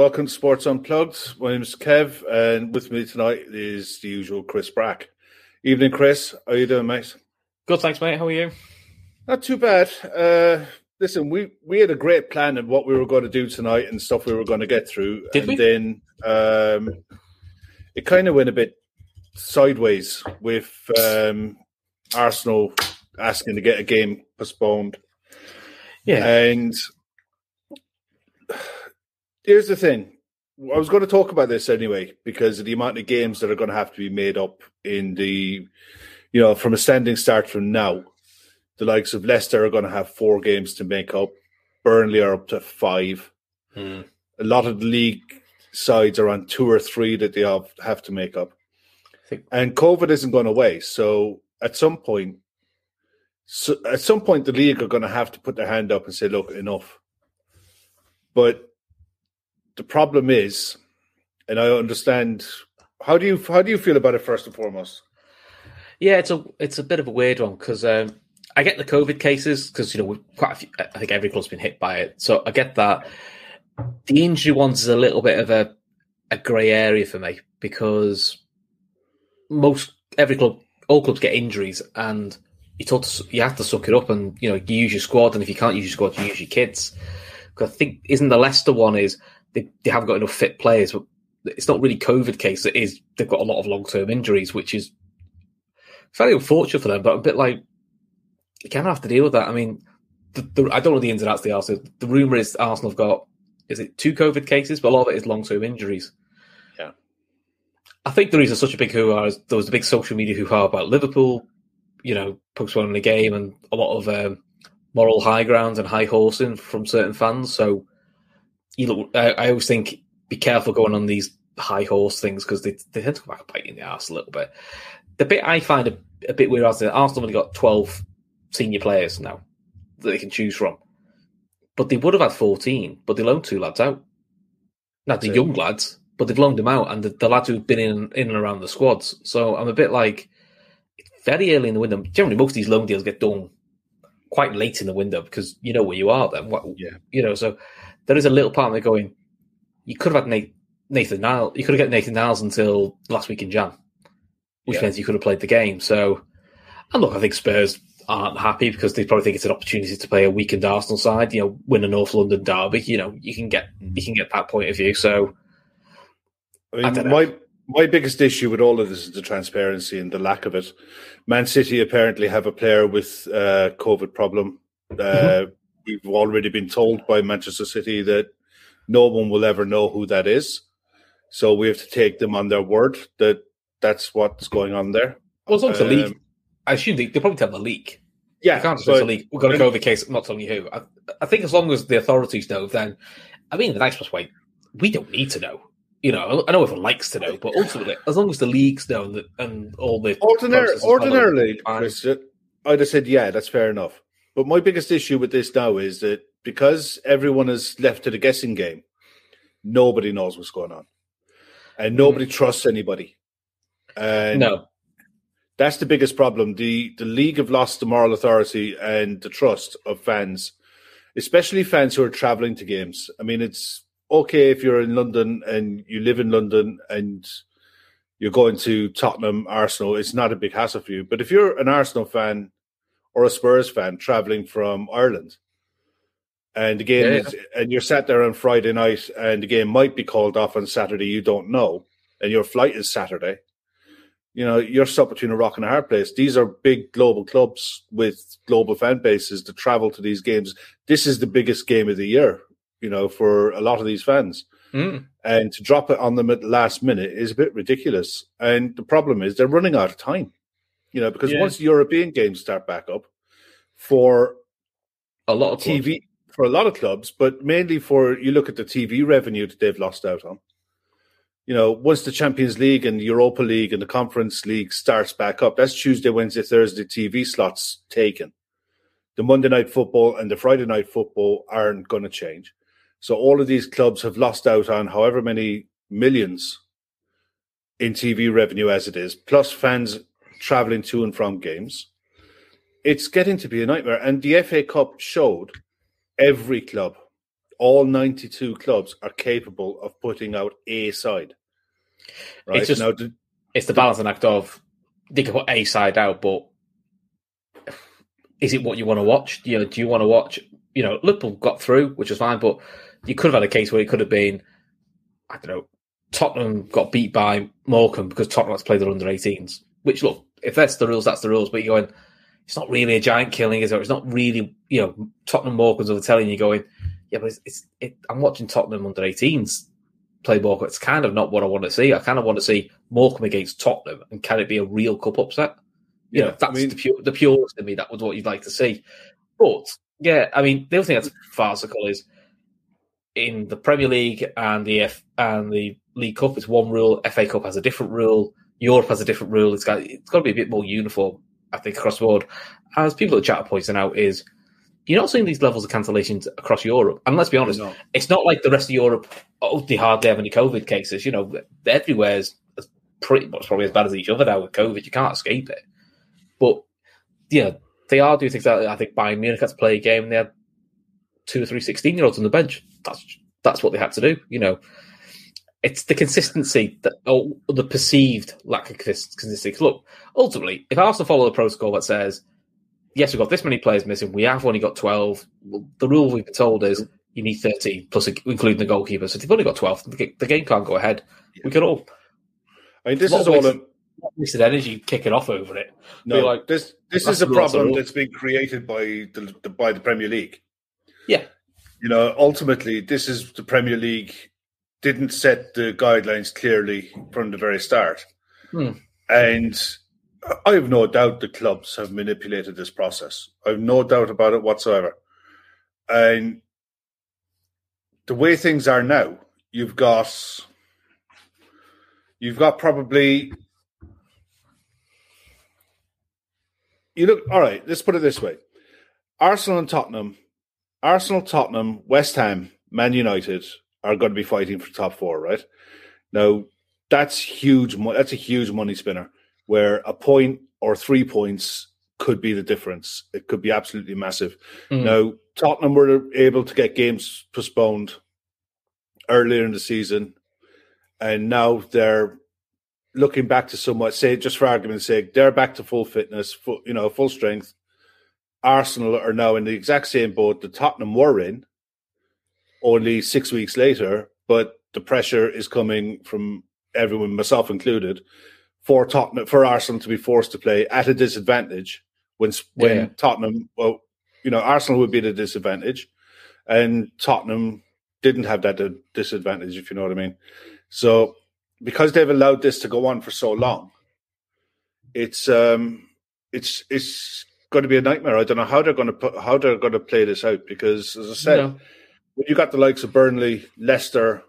Welcome to Sports Unplugged. My name is Kev, and with me tonight is the usual Chris Brack. Evening, Chris. How you doing, mate? Good, thanks, mate. How are you? Not too bad. Uh, listen, we we had a great plan of what we were going to do tonight and stuff we were going to get through, Did and we? then um, it kind of went a bit sideways with um, Arsenal asking to get a game postponed. Yeah. And here's the thing. I was going to talk about this anyway because of the amount of games that are going to have to be made up in the, you know, from a standing start from now. The likes of Leicester are going to have four games to make up. Burnley are up to five. Hmm. A lot of the league sides are on two or three that they have, have to make up. think- And COVID isn't going away. So at some point, so at some point, the league are going to have to put their hand up and say, "Look, enough." But the problem is, and I understand. How do you how do you feel about it first and foremost? Yeah, it's a it's a bit of a weird one because um, I get the COVID cases because you know quite few, I think every club's been hit by it, so I get that. The injury ones is a little bit of a a grey area for me because most every club, all clubs get injuries, and you told to, you have to suck it up, and you know you use your squad, and if you can't use your squad, you use your kids. 'Cause I think isn't the Leicester one is they, they haven't got enough fit players, but it's not really COVID case. It is they've got a lot of long term injuries, which is very unfortunate for them, but a bit like you kind of have to deal with that. I mean, the, the, I don't know the ins and outs of the Arsenal. The rumor is Arsenal have got is it two COVID cases, but a lot of it is long term injuries. Yeah. I think the reason such a big hoo ha is there was a big social media hoo ha about Liverpool, you know, postponing the game and a lot of um, moral high grounds and high horsing from certain fans. So you look, I, I always think be careful going on these high horse things because they, they tend to come back and bite you in the ass a little bit. The bit I find a, a bit weird is that Arsenal only got 12 senior players now that they can choose from. But they would have had 14, but they loaned two lads out. Now, they're young lads, but they've loaned them out, and the, the lads who've been in, in and around the squads. So I'm a bit like, very early in the window. Generally, most of these loan deals get done quite late in the window because you know where you are then. What, Yeah. You know, so there is a little part of me going, you could have had Maitland-Niles, you could have got Maitland-Niles until last week in Jan, which Yeah. means you could have played the game. So, and look, I think Spurs aren't happy because they probably think it's an opportunity to play a weakened Arsenal side, you know, win a North London derby. You know, you can get you can get that point of view. So, I I mean, dunno. my my biggest issue with all of this is the transparency and the lack of it. Man City apparently have a player with uh, COVID problem. Uh, We've already been told by Manchester City that no one will ever know who that is, so we have to take them on their word that that's what's going on there. well, as long as the league, Um, I assume they, they'll probably tell the league. Yeah, You can't just to league, we're going to go over case. I'm not telling you who. I, I think as long as the authorities know, then, I mean, the nicest way, we don't need to know. You know, I know everyone likes to know, but ultimately, as long as the leagues know and, the, and all the Ordinar- ordinarily. Chris, I'd have said, yeah, that's fair enough. But my biggest issue with this now is that because everyone is left to the guessing game, nobody knows what's going on. And nobody Mm. trusts anybody. And No, That's the biggest problem. The the league have lost the moral authority and the trust of fans, especially fans who are traveling to games. I mean, it's okay if you're in London and you live in London and you're going to Tottenham, Arsenal. It's not a big hassle for you. But if you're an Arsenal fan or a Spurs fan traveling from Ireland, and the game Yeah, is, and you're sat there on Friday night, and the game might be called off on Saturday, you don't know, and your flight is Saturday you know, you're stuck between a rock and a hard place. These are big global clubs with global fan bases that travel to these games. This is the biggest game of the year, you know, for a lot of these fans. Mm. And to drop it on them at the last minute is a bit ridiculous. And the problem is they're running out of time, you know, because Yeah. once the European games start back up for a lot of clubs. TV, for a lot of clubs, but mainly for you look at the TV revenue that they've lost out on. You know, once the Champions League and Europa League and the Conference League starts back up, that's Tuesday, Wednesday, Thursday TV slots taken. The Monday night football and the Friday night football aren't going to change. So all of these clubs have lost out on however many millions in TV revenue as it is, plus fans traveling to and from games. It's getting to be a nightmare. And the FA Cup showed every club, all 92 clubs, are capable of putting out a side. Right It's just- now, the- It's the balancing act of they can put a side out, but is it what you want to watch? You know, do you want to watch? You know, Liverpool got through, which was fine, but you could have had a case where it could have been, I don't know, Tottenham got beat by Morecambe because Tottenham played their under 18s. Which look, if that's the rules, that's the rules. But you're going, it's not really a giant killing, is it? It's not really, you know, Tottenham Morecambe's over telling you going, yeah, but it's, it's it, I'm watching Tottenham under 18s play Morecambe. It's kind of not what I want to see. I kind of want to see Morecambe against Tottenham, and can it be a real cup upset? You Yeah, know, that's I mean- the pure, the purest in me. That was what you'd like to see. But yeah, I mean, the other thing that's mm. farcical is in the Premier League and the F and the League Cup, it's one rule. FA Cup has a different rule. Europe has a different rule. It's got it's got to be a bit more uniform, I think, across the board. As people at chat are pointing out, is you're not seeing these levels of cancellations across Europe. And let's be honest, No. it's not like the rest of Europe. Oh, they hardly have any COVID cases. You know, everywhere's pretty much probably as bad as each other now with COVID. You can't escape it. But yeah, they are doing things like I think Bayern Munich had to play a game. And they had two or three 16 year olds on the bench. That's that's what they had to do. You know, it's the consistency that or the perceived lack of consistency. Look, ultimately, if Arsenal follow the protocol that says yes, we've got this many players missing, we have only got 12. Well, the rule we've been told is you need 13 plus including the goalkeeper. So if you've only got 12, the game can't go ahead. We can all I mean, this is all. A, wasted energy kicking off over it. no, Be like, this this is a problem that's been created by the, the by the Premier League. Yeah. You know, ultimately, this is the Premier League didn't set the guidelines clearly from the very start. Hmm. And I have no doubt the clubs have manipulated this process. I have no doubt about it whatsoever. And the way things are now, you've got you've got probably you look all right, let's put it this way. Arsenal and Tottenham, Arsenal, Tottenham, West Ham, Man United are going to be fighting for top four, right? Now that's huge. That's a huge money spinner. Where a point or three points could be the difference. It could be absolutely massive. Mm. Now Tottenham were able to get games postponed earlier in the season, and now they're looking back to somewhat. Say, just for argument's sake, they're back to full fitness, full, you know, full strength. Arsenal are now in the exact same boat that Tottenham were in, only six weeks later. But the pressure is coming from everyone, myself included, for Tottenham, for Arsenal to be forced to play at a disadvantage when when Yeah. Tottenham, well, you know, Arsenal would be at a disadvantage, and Tottenham didn't have that uh, disadvantage, if you know what I mean. So, because they've allowed this to go on for so long, it's um, it's it's going to be a nightmare. I don't know how they're going to put how they're going to play this out because, as I said, No. You got the likes of Burnley, Leicester,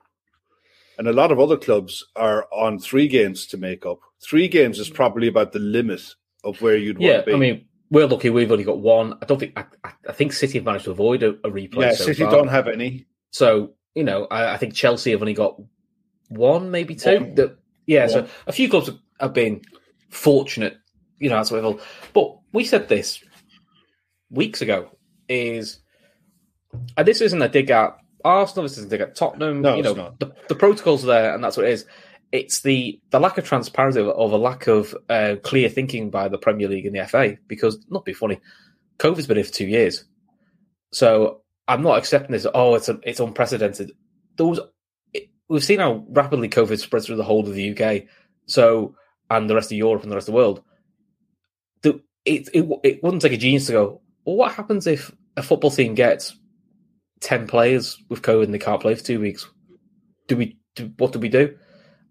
and a lot of other clubs are on three games to make up. Three games is probably about the limit of where you'd Yeah, want to be. I mean, we're lucky we've only got one. I don't think, I, I- think City have managed to avoid a, a replay. yeah, so City far. don't have any. So, you know, I, I think Chelsea have only got one, maybe two. One. That, yeah, so a few clubs have been fortunate, you know, that's what level. But we said this weeks ago is, and this isn't a dig at Arsenal, this isn't a dig at Tottenham. No, you know, it's not. the, the protocols are there, and that's what it is. It's the the lack of transparency or the lack of uh, clear thinking by the Premier League and the FA. Because not be funny, COVID's been here for two years, so I'm not accepting this. Oh, it's a, it's unprecedented. Those it, we've seen how rapidly COVID spreads through the whole of the UK, so and the rest of Europe and the rest of the world. The, it, it it wouldn't take a genius to go. Well, what happens if a football team gets ten players with COVID and they can't play for two weeks? Do we? Do, what do we do?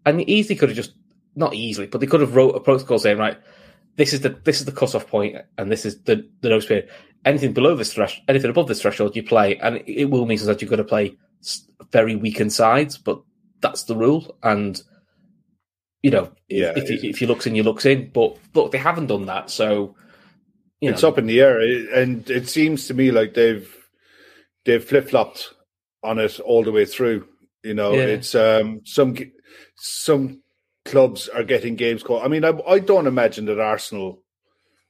And easily could have just not easily, but they could have wrote a protocol saying, right, this is the this is the cutoff point, and this is the the notice period. Anything below this threshold, anything above this threshold, you play, and it, will mean that you've got to play very weakened sides, but that's the rule. And you know, Yeah, if, you, if you looks in, you looks in. But look, they haven't done that, so you it's know, up in the air, and it seems to me like they've they've flip flopped on it all the way through. You know, Yeah. it's um some some clubs are getting games called. I mean, I, I don't imagine that Arsenal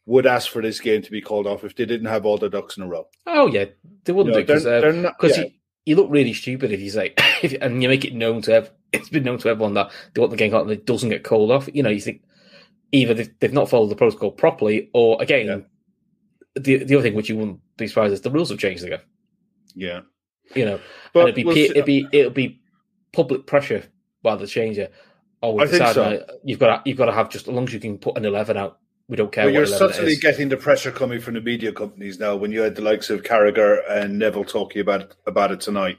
would ask for this game to be called off if they didn't have all their ducks in a row. Oh yeah, they wouldn't do because not- yeah. you, you look really stupid if you say if, and you make it known to ev- it's been known to everyone that they want the game called and it doesn't get called off. You know, you think either they've, they've not followed the protocol properly, or again, Yeah. the the other thing which you wouldn't be surprised is the rules have changed again. Yeah, You know, but and it'd be we'll it'd be it'll be public pressure by the changer. Oh, I think so. now you've got to, you've got to have just as long as you can put an eleven out. We don't care. Well, you're what 11 it subtly is. getting the pressure coming from the media companies now. When you had the likes of Carragher and Neville talking about it, about it tonight,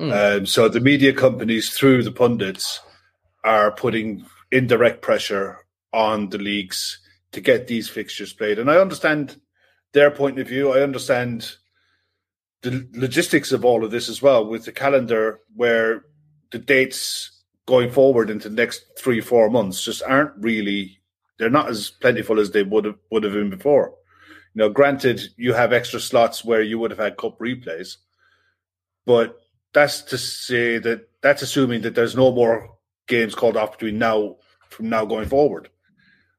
Mm. um, so the media companies through the pundits are putting indirect pressure on the leagues to get these fixtures played. And I understand their point of view. I understand the logistics of all of this as well, with the calendar where the dates going forward into the next three four months just aren't really they're not as plentiful as they would have would have been before. You know, granted, you have extra slots where you would have had cup replays, but that's to say that that's assuming that there's no more games called off between now from now going forward.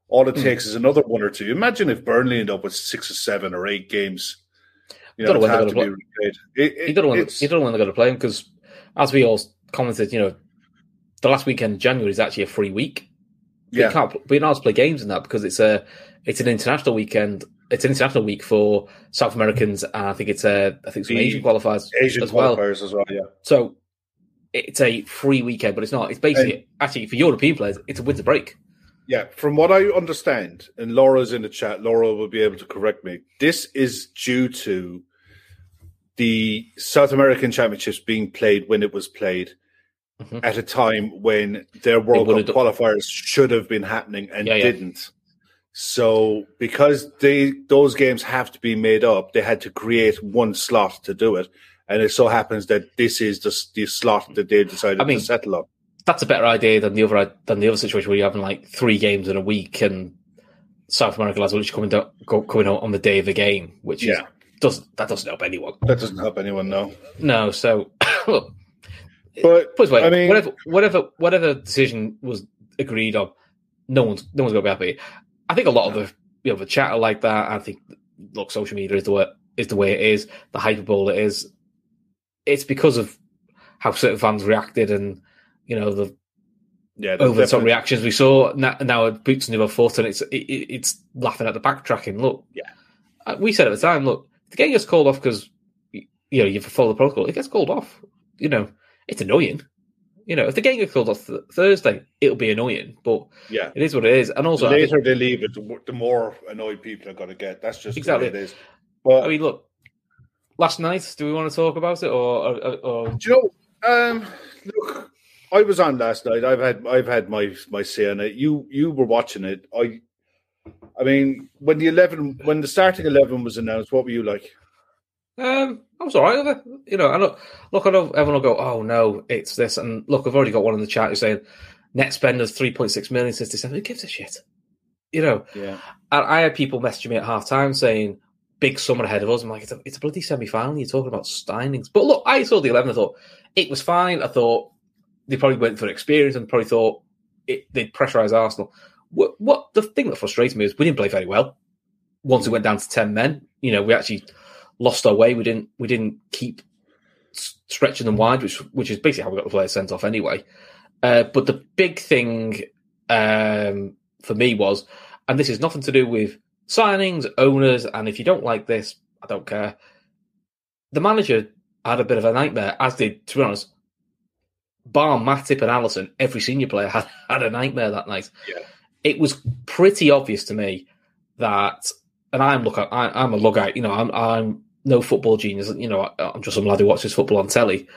All it Hmm. takes is another one or two. Imagine if Burnley end up with six or seven or eight games. You Don't know, know when to they're to replayed. It, it, you don't know when you don't know when they're going to play him because, as we all commented, you know, the last weekend in January is actually a free week. But Yeah. you can't. But you're not allowed to play games in that because it's a it's an international weekend. It's an international week for South Americans, and I think it's a I think some The Asian qualifiers Asian as well. qualifiers as well. Yeah, So it's a free weekend, but it's not. It's basically actually for European players, it's a winter break. Yeah. From what I understand, and Laura's in the chat, Laura will be able to correct me. This is due to the South American Championships being played when it was played Mhm. at a time when their World Cup qualifiers should have been happening and Yeah, yeah. didn't. So because they those games have to be made up, they had to create one slot to do it. And it so happens that this is the, the slot that they decided I mean, to settle on. That's a better idea than the other than the other situation where you're having like three games in a week and South America lads are literally coming down, go, coming out on the day of the game, which is, Yeah. does that doesn't help anyone. That doesn't help anyone no. No, so look, But put way, I mean, whatever whatever whatever decision was agreed on, no one's no one's gonna be happy. I think a lot of the you know the chatter like that. I think look, social media is the way is the way it is, the hyperbole it is. It's because of how certain fans reacted and you know the yeah, over the top reactions we saw. Now, now it boots on the foot, and it's it, it- it's laughing at the backtracking. Look, Yeah. Uh, we said at the time, look, the game gets called off because you know you follow the protocol. It gets called off. You know, it's annoying. You know, if the game gets called off th- Thursday, it'll be annoying, but Yeah. it is what it is. And also, the I, think- later they leave it, the the more annoyed people are going to get. That's just Exactly. the way it is. But I mean, look, last night, do we want to talk about it or? or, or do you know? Um, look, I was on last night. I've had I've had my my say on it. You you were watching it. I, I mean, when the eleven when the starting eleven was announced, what were you like? Um, I was all right with it. You know, I know. Look, I know everyone will go, "Oh no, it's this," and look, I've already got one in the chat who's saying net spend is three point six million since December. Who gives a shit? You know, Yeah, and I had people messaging me at half time saying, "Big summer ahead of us." I'm like, "It's a, it's a bloody semi final. You're talking about Steinings." But look, I saw the eleven. I thought it was fine. I thought they probably went for experience and probably thought it, they'd pressurise Arsenal. What, what the thing that frustrates me is we didn't play very well. Once we went down to ten men, you know, we actually lost our way. We didn't we didn't keep stretching them wide, which which is basically how we got the players sent off anyway. Uh, but the big thing um, for me was, and this is nothing to do with signings, owners, and if you don't like this, I don't care. The manager had a bit of a nightmare, as did, to be honest, bar Matip and Alisson, every senior player had, had a nightmare that night. Yeah. It was pretty obvious to me that, and I'm look, I, I'm a lookout. You know, I'm I'm no football genius. You know, I, I'm just some lad who watches football on telly.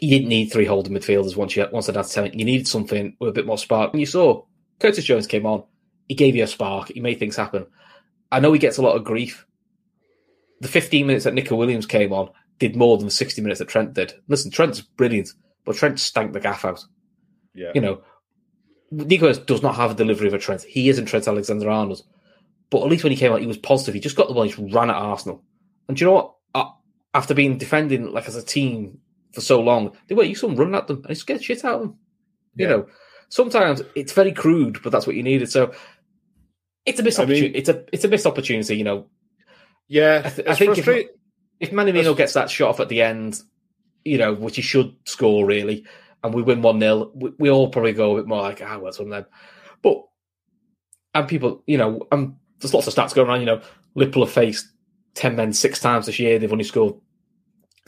You didn't need three holding midfielders once you once they'd had seven. You needed something with a bit more spark. And you saw Curtis Jones came on. He gave you a spark. He made things happen. I know he gets a lot of grief. The 15 minutes that Nico Williams came on did more than the 60 minutes that Trent did. Listen, Trent's brilliant, but Trent stank the gaff out. Yeah. You know, Nico does not have a delivery of a Trent. He isn't Trent Alexander Arnold. But at least when he came out, he was positive. He just got the ball, he just ran at Arsenal. And do you know what? Uh, After being defending like as a team for so long, they were saw him running at them and he scared shit out of them. You Yeah. know, sometimes it's very crude, but that's what you needed. So it's a missed I mean- opportunity. it's a it's a missed opportunity. You know, Yeah, I, th- I think if, frustrating. if Minamino gets that shot off at the end, you know, which he should score really, and we win 1 0, we, we all probably go a bit more like, ah, well, it's one of them. But, and people, you know, um, there's lots of stats going around, you know, Liverpool have faced 10 men six times this year. They've only scored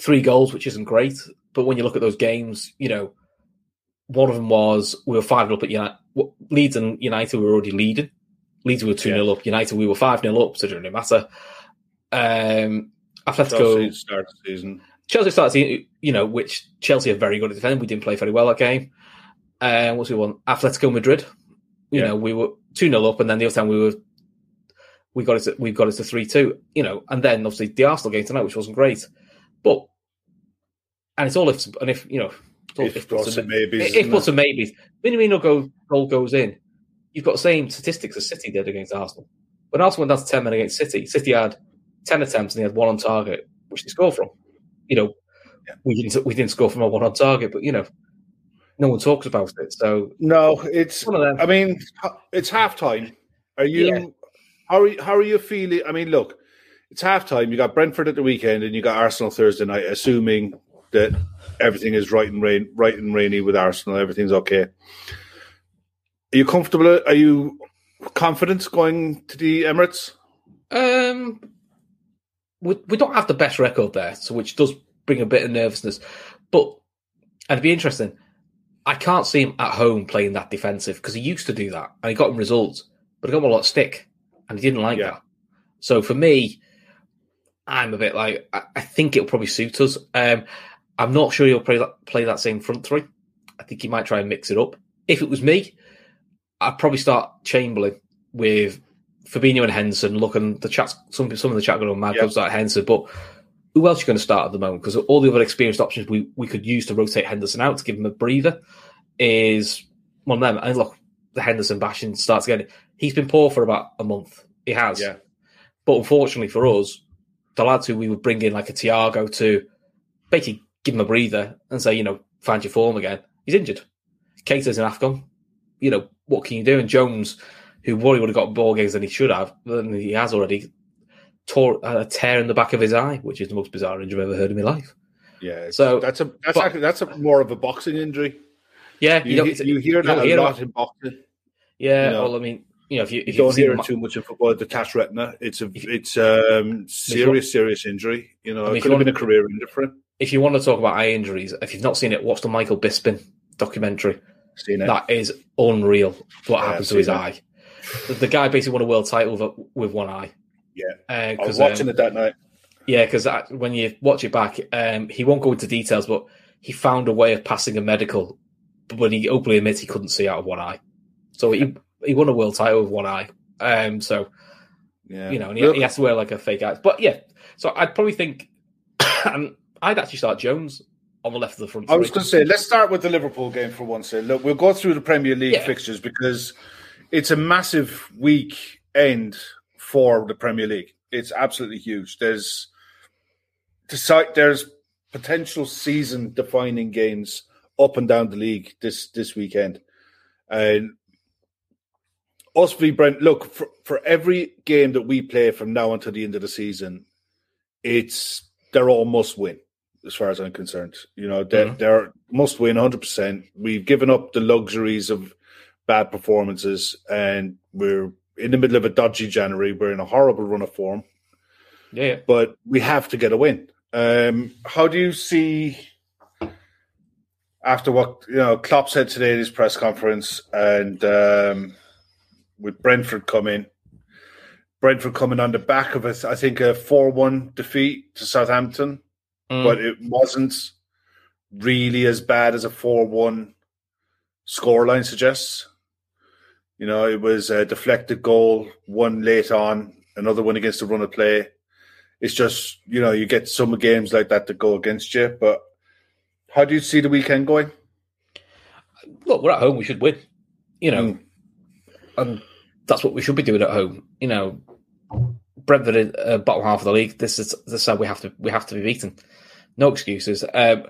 three goals, which isn't great. But when you look at those games, you know, one of them was we were 5 0 up at United. Leeds and United were already leading. Leeds were 2 0 up. United, we were 5 0 up, so it didn't really matter. Um, Atletico. Start the season. Chelsea started, you know, which Chelsea are very good at defending. We didn't play very well that game. Um, what's we won? Atletico Madrid. You Yeah. know, we were two 0 up, and then the other time we were, we got it. To, we got it to three two. You know, and then obviously the Arsenal game tonight, which wasn't great, but and it's all ifs and if you know, it's all If ifs buts and maybes, If buts and maybes. Minamino go goal goes in. You've got the same statistics as City did against Arsenal. When Arsenal went down to ten men against City, City had ten attempts and they had one on target, which they scored from. You know, Yeah. we didn't we didn't score from a one on target, but you know, no one talks about it. So No, it's. one of them. I mean, it's half time. Are you? Yeah. How are you, how are you feeling? I mean, look, it's half time. You got Brentford at the weekend, and you got Arsenal Thursday night. Assuming that everything is right and rain, right and rainy with Arsenal, everything's okay. Are you comfortable? Are you confident going to the Emirates? Um, we we don't have the best record there, so which does bring a bit of nervousness. But and it'd be interesting. I can't see him at home playing that defensive because he used to do that and he got him results, but he got him a lot of stick and he didn't like Yeah. that. So for me, I'm a bit like I, I think it'll probably suit us. Um, I'm not sure he'll play that play that same front three. I think he might try and mix it up. If it was me, I'd probably start Chamberlain with Fabinho and Henderson. Looking the chat, some some of the chat going on mad yeah. start Henderson, but who else are you going to start at the moment? Because all the other experienced options we, we could use to rotate Henderson out to give him a breather is one of them. And look, the Henderson bashing starts again. He's been poor for about a month. He has. Yeah. But unfortunately for us, the lads who we would bring in like a Thiago to basically give him a breather and say, you know, find your form again. He's injured. Keita's in AFCON. You know, what can you do? And Jones, who probably would have got ball games than he should have, and he has already, tore a tear in the back of his eye, which is the most bizarre injury I've ever heard in my life. Yeah. So- that's a that's but- actually that's a more of a boxing injury. Yeah, You, he- you hear that a hear lot about- in boxing. Yeah, you know. well, I mean, you know, if you if You don't hear it too much in football. Detached retina. It's a it's um serious serious injury. You know, I mean, it could you have been a career ender for him. if you want to talk about eye injuries, if you've not seen it, watch the Michael Bisping documentary. Seen it. That is unreal. What Yeah, happened I've to his seen eye? The, the guy basically won a world title with, with one eye. Yeah. Uh, I was 'cause, watching um, it that night. Yeah, because when you watch it back, um, he won't go into details, but he found a way of passing a medical, but he openly admits he couldn't see out of one eye. So he he won a world title with one eye. Um, so Yeah. you know, and he, he has to wear like a fake eye. But yeah, so I'd probably think, and I'd actually start Jones on the left of the front. I was going to say, let's start with the Liverpool game for one second. Look, we'll go through the Premier League Yeah. fixtures because it's a massive week end for the Premier League. It's absolutely huge. There's deci- there's potential season defining games up and down the league this this weekend. And us v Brent, look for, for every game that we play from now until the end of the season, it's they're all must win as far as I'm concerned. You know, they're, Mhm. they're must win 100. percent We've given up the luxuries of bad performances, and we're in the middle of a dodgy January. We're in a horrible run of form Yeah, but we have to get a win. Um, how do you see after what you know Klopp said today at his press conference, and um, with Brentford coming, Brentford coming on the back of a, I think a four-one defeat to Southampton, Mm. but it wasn't really as bad as a four-one scoreline suggests. You know, it was a deflected goal, one late on, another one against the run of play it's just you know you get some games like that that go against you. But how do you see the weekend going? Look, we're at home. We should win. You know, Mm. and that's what we should be doing at home. You know, Brentford in uh, bottom half of the league. This is this is how we have to we have to be beaten. No excuses. Um,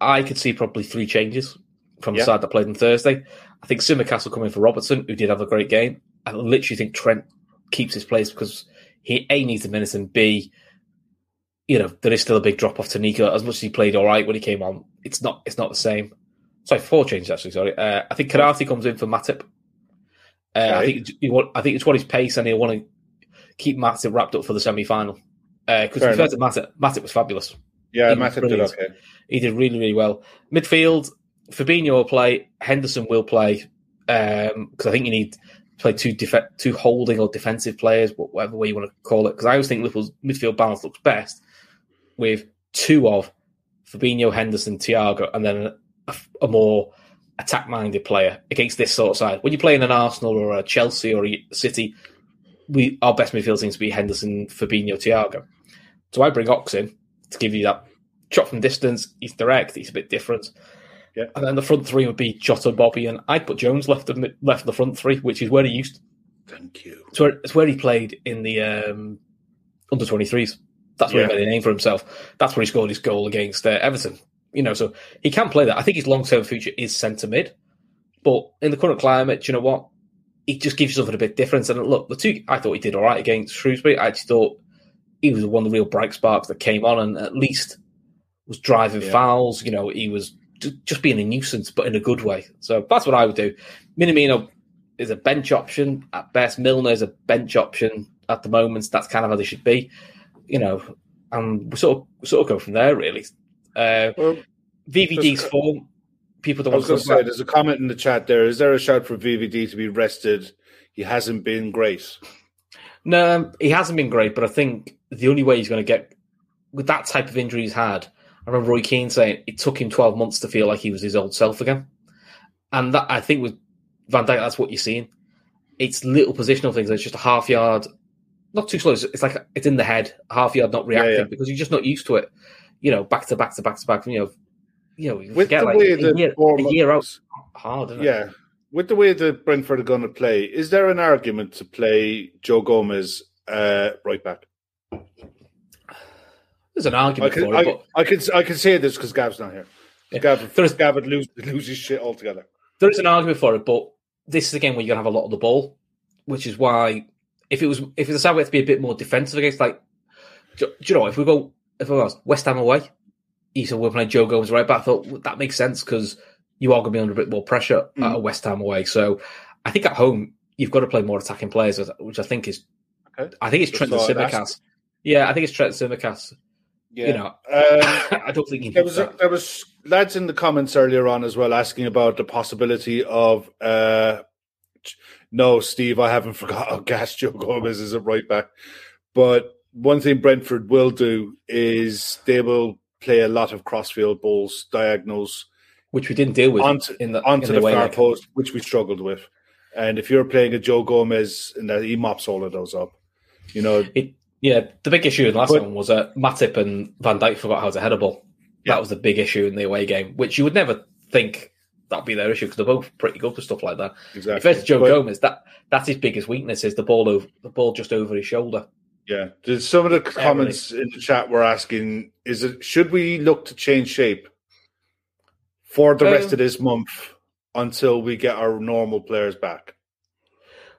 I could see probably three changes from Yeah. the side that played on Thursday. I think Tsimikas coming for Robertson, who did have a great game. I literally think Trent keeps his place because he a needs the minutes and b, you know, there is still a big drop off to Nico. As much as he played all right when he came on, it's not it's not the same. Sorry, four changes actually. Sorry, uh, I think Konaté comes in for Matip. Uh, I think he want, I think it's what his pace, and he'll want to keep Matip wrapped up for the semi final. Because be fair to Matip, Matip was fabulous. Yeah, He Matip did okay. He did really, really well. Midfield, Fabinho will play. Henderson will play um, because I think you need to play two def- two holding or defensive players, whatever way you want to call it. Because I always think Liverpool's midfield balance looks best with two of Fabinho, Henderson, Thiago, and then a, a more attack-minded player against this sort of side. When you're playing an Arsenal or a Chelsea or a City, we our best midfield seems to be Henderson, Fabinho, Thiago. So I bring Ox in to give you that shot from distance. He's direct. He's a bit different. Yeah. And then the front three would be Jota, Bobby, and I'd put Jones left of left of the front three, which is where he used. Thank you. It's where, it's where he played in the um, under twenty threes. That's where Yeah. he made a name for himself. That's where he scored his goal against uh, Everton. You know, so he can play that. I think his long term future is centre mid, but in the current climate, you know what? He just gives you something a bit different. And look, the two I thought he did all right against Shrewsbury. I actually thought he was one of the real bright sparks that came on and at least was driving Yeah. fouls. You know, he was just being a nuisance, but in a good way. So that's what I would do. Minamino is a bench option at best. Milner is a bench option at the moment. That's kind of how they should be. You know, and we sort of we sort of go from there really. Uh, Well, VVD's form. People don't I was to going to say, about. there's a comment in the chat there. Is there a shout for VVD to be rested? He hasn't been great. No, he hasn't been great, but I think the only way he's going to get with that type of injury he's had. I remember Roy Keane saying it took him 12 months to feel like he was his old self again, and that I think with Van Dijk, that's what you're seeing. It's little positional things. It's just a half yard, not too slow. It's, like it's in the head, half yard, not reacting yeah. because you're just not used to it. You know, back to back to back to back. You know, you know, you With forget the like way a, the year, a year out hard. Isn't it? Yeah. With the way that Brentford are going to play, is there an argument to play Joe Gomez uh, right back? There's an I argument can, for it, I, but I can, I can say this because Gav's not here. Yeah. Gav, There is- Gav would lose, lose his shit altogether. there is an argument for it, but this is again where you're gonna have a lot of the ball, which is why if it was if a we have to be a bit more defensive against, like do, do you know if we go if was West Ham away, you said we're playing Joe Gomez right back. I thought well, that makes sense because you are going to be under a bit more pressure Mm. at a West Ham away. So I think at home you've got to play more attacking players, which I think is Okay. I think it's Trent Tsimikas. Yeah, I think it's Trent Tsimikas. Yeah. You know, Um, I don't think There was that. there was lads in the comments earlier on as well asking about the possibility of uh no, Steve, I haven't forgot how gas Joe Gomez is at right back. But one thing Brentford will do is they will play a lot of crossfield balls, diagonals which we didn't deal with onto, in the onto in the, away far leg. post, which we struggled with. And if you're playing a Joe Gomez and he mops all of those up, you know, It, yeah, the big issue in the last But- one was uh, Matip and Van Dijk forgot how to head a ball. Yeah. That was the big issue in the away game, which you would never think that'd be their issue because they're both pretty good for stuff like that. exactly. If it's Joe But- Gomez, that that's his biggest weakness is the ball over the ball just over his shoulder. Yeah, There's some of the comments in the chat were asking: Is it should we look to change shape for the rest Um, of this month until we get our normal players back.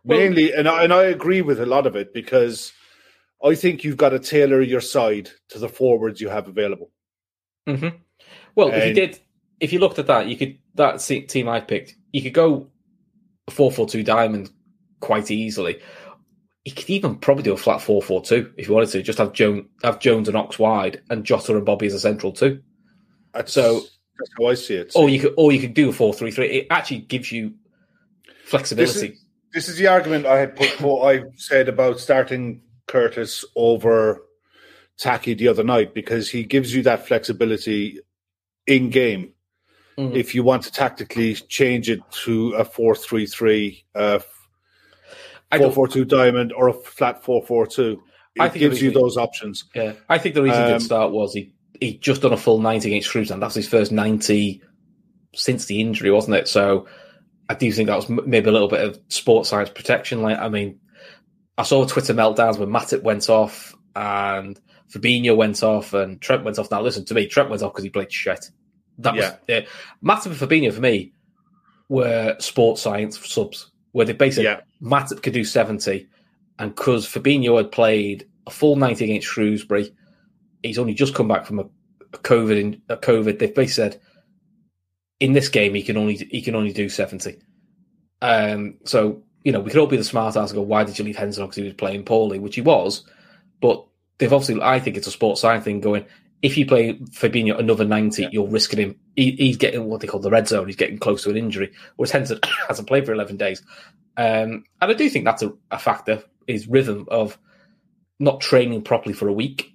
Well- Mainly, and I, and I agree with a lot of it because I think you've got to tailor your side to the forwards you have available. hmm Well, if you did, if you looked at that, you could that team I picked. You could go four four two diamond quite easily. You could even probably do a flat four four two if you wanted to. Just have Jones, have Jones and Ox wide, and Jota and Bobby as a central too. That's, So- that's how I see it. Or you could, or you could do a four three three. It actually gives you flexibility. This is, this is the argument I had put. For, I said about starting Curtis over Taki the other night because he gives you that flexibility in game. Mhm. If you want to tactically change it to a four-three-three, uh, I don't- four-four-two diamond, or a flat four-four-two, I it think the gives you those options. Yeah, I think the reason he Um, did start was he he just done a full ninety against Shrewsbury. That's his first ninety since the injury, wasn't it? So I do think that was maybe a little bit of sports science protection. Like, I mean, I saw Twitter meltdowns when Matip went off and Fabinho went off and Trent went off. Now, listen to me, Trent went off because he played shit. That was Yeah. yeah. Matip and Fabinho for me were sports science subs, where they basically Yeah. Matip could do 70, and because Fabinho had played a full 90 against Shrewsbury, he's only just come back from a, a COVID. In, a COVID, they've basically said in this game he can only he can only do 70. Um, so you know we could all be the smart ass and go, why did you leave Henson on because he was playing poorly, which he was, but they've obviously I think it's a sports science thing going. If you play Fabinho another 90, you're risking him. He, he's getting what they call the red zone. He's getting close to an injury, whereas Henson hasn't played for 11 days. Um, and I do think that's a, a factor, his rhythm of not training properly for a week.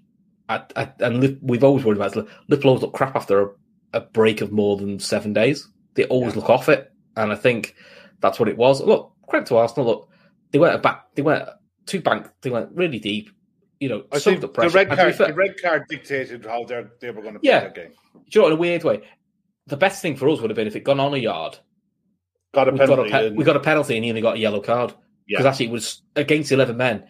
I, I, and we've always worried about. Liverpool always look crap after a, a break of more than seven days. They always look off it. And I think that's what it was. Look, credit to Arsenal. Look, they went back, they went two bank, they went really deep. You know, I think the the red And card, fair- the red card dictated how they they were going to play Yeah. that game. do you know, in a weird way, the best thing for us would have been if it gone on a yard. Got a We got a, penalty. pe- and- we got a penalty and he only got a yellow card. Because Yeah. actually, it was against 11 men.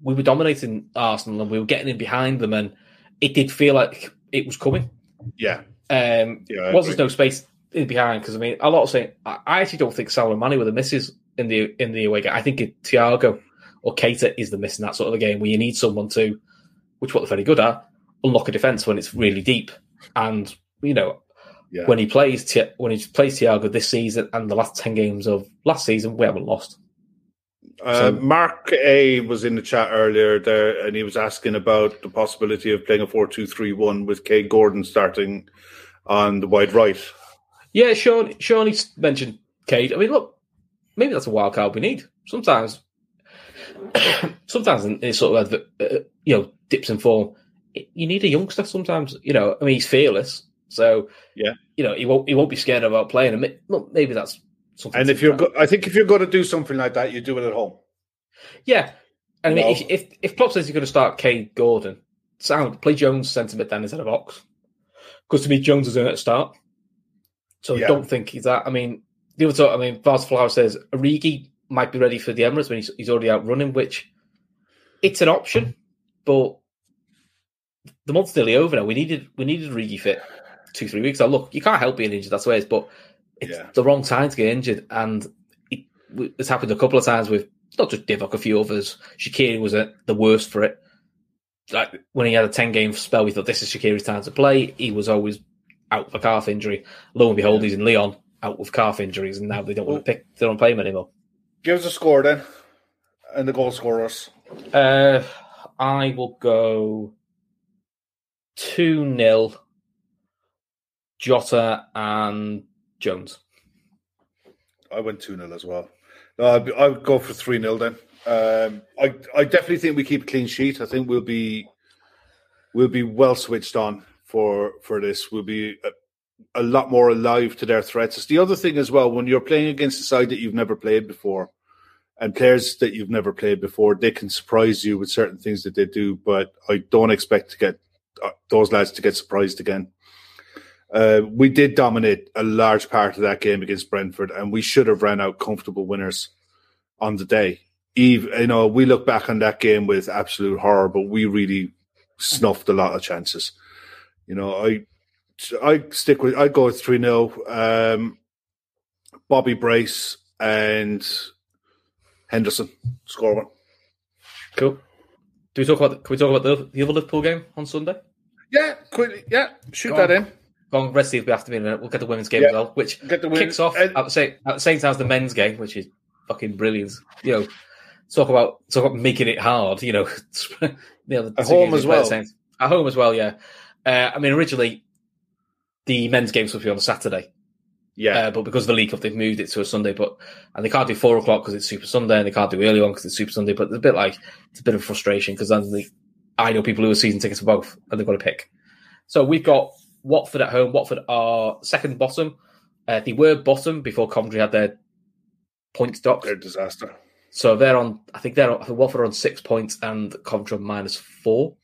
We were dominating Arsenal and we were getting in behind them, and it did feel like it was coming. yeah, Um, Yeah, was there's no space in behind because I mean, a lot of saying I, I actually don't think Salah and Mane were the misses in the in the away game. I think it, Thiago or Keita is the miss in that sort of a game where you need someone to, which what they're very good at, unlock a defense when it's really deep. And you know, yeah. when he plays when he plays Thiago this season and the last ten games of last season, we haven't lost. Uh, So- Mark A was in the chat earlier there, and he was asking about the possibility of playing a four-two-three-one with Kaide Gordon starting on the wide right. Yeah, Sean. Sean he's mentioned Kaide. I mean, look, maybe that's a wild card we need. Sometimes, sometimes in, in sort of uh, you know dips in form, you need a youngster. Sometimes, you know, I mean, he's fearless, so Yeah. you know, he won't he won't be scared about playing. And look, maybe that's something. And if you're, go- I think if you're going to do something like that, you do it at home. yeah, and I mean, No. if if if Klopp says he's going to start Kaide Gordon, sound play Jones centre mid then instead of Ox, because to me Jones is in at start. So Yeah. I don't think he's that. I mean, the other talk, I mean, Vaz Flower says Origi might be ready for the Emirates when he's, he's already out running, which it's an option, but the month's nearly over now. We needed we needed Origi fit two three weeks. Now look, you can't help being injured. That's the way it is, but it's Yeah. the wrong time to get injured, and it, it's happened a couple of times with not just Divock, a few others. Shaqiri was uh the worst for it. Like when he had a ten game spell, we thought this is Shaqiri's time to play. He was always out for calf injury. Lo and behold, he's in Lyon out with calf injuries, and now they don't want to pick. They don't play him anymore. Give us a score then, and the goal scorers. Uh, I will go two 0 Jota and Jones. I went 2 0 as well. No, I'd, I would go for 3 0 then. Um, I, I definitely think we keep a clean sheet. I think we'll be we'll be well switched on for for this. We'll be a, lot more alive to their threats. It's the other thing as well when you're playing against a side that you've never played before and players that you've never played before, they can surprise you with certain things that they do. But I don't expect to get uh, those lads to get surprised again. Uh, we did dominate a large part of that game against Brentford, and we should have ran out comfortable winners on the day. Eve, you know, we look back on that game with absolute horror, but we really snuffed a lot of chances. You know, I I stick with I go with three 0 um, Bobby Brace and Henderson score one. Cool. Do we talk about? Can we talk about the, the other Liverpool game on Sunday? Yeah, quickly. Yeah, shoot Go that on. in. Go on, rest these after me in a minute. We'll get the women's game Yeah. as well, which kicks off And- at the same at the same time as the men's game, which is fucking brilliant. You know, talk about talk about making it hard. You know, you know the At home as well. At home as well, yeah. Uh, I mean, originally the men's game was supposed to be on a Saturday, Yeah, uh, but because of the League Cup, they've moved it to a Sunday. But and they can't do four o'clock because it's Super Sunday, and they can't do early on because it's Super Sunday. But it's a bit like it's a bit of frustration because then the, I know people who are season tickets for both, and they've got to pick. So we've got Watford at home. Watford are second bottom. Uh, they were bottom before Coventry had their points docked. they're disaster. So they're on. I think they're on, I think Watford are on six points and Coventry on minus four.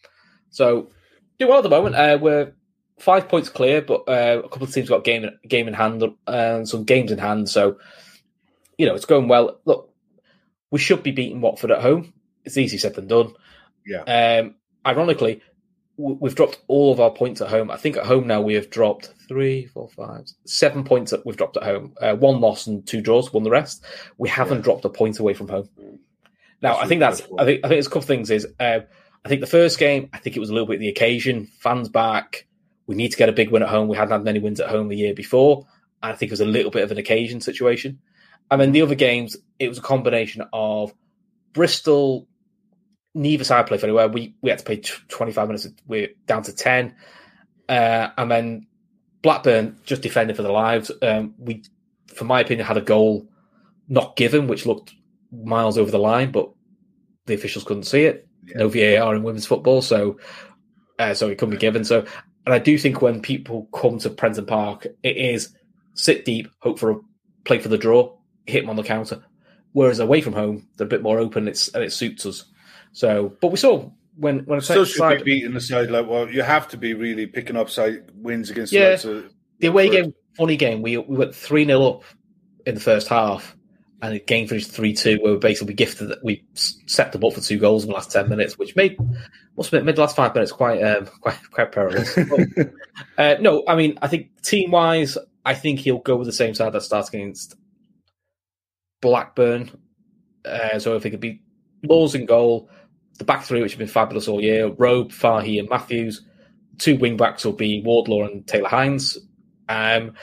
So do well at the moment. Uh, we're five points clear, but uh, a couple of teams got game game in hand and some games in hand. So you know it's going well. Look, we should be beating Watford at home. It's easy said than done. Yeah. Um, ironically, w- we've dropped all of our points at home. I think at home now we have dropped three, four, five, seven points that we've dropped at home. Uh, one loss and two draws, won the rest. We haven't Yeah. dropped a point away from home. Now, That's I think that's. I think. I think there's a couple of things. Is uh, I think the first game. I think it was a little bit the occasion. Fans back. We need to get a big win at home. We hadn't had many wins at home the year before. And I think it was a little bit of an occasion situation. And then the other games, it was a combination of Bristol. Neither side played very well. We we had to play t- 25 minutes. We're down to 10. Uh, and then Blackburn just defended for their lives. Um, we, for my opinion, had a goal not given, which looked miles over the line, but the officials couldn't see it. No VAR in women's football, so uh, so it couldn't be given. So, and I do think when people come to Prenton Park, it is sit deep, hope for a play for the draw, hit them on the counter. Whereas away from home, they're a bit more open. It's and it suits us. So, but we saw when when a Still should side, be beating the side like well. You have to be really picking up side wins against Yeah. the the away game, funny game. We we went three 0 up in the first half, and the game finished three two. Where we basically gifted that we set them up for two goals in the last ten minutes, which made must made the last five minutes quite um, quite quite perilous. But, uh, no, I mean I think team wise, I think he'll go with the same side that starts against Blackburn. Uh, so if it could be Laws in goal, the back three which have been fabulous all year, Robe, Fahey, and Matthews. Two wing backs will be Wardlaw and Taylor Hinds. Um,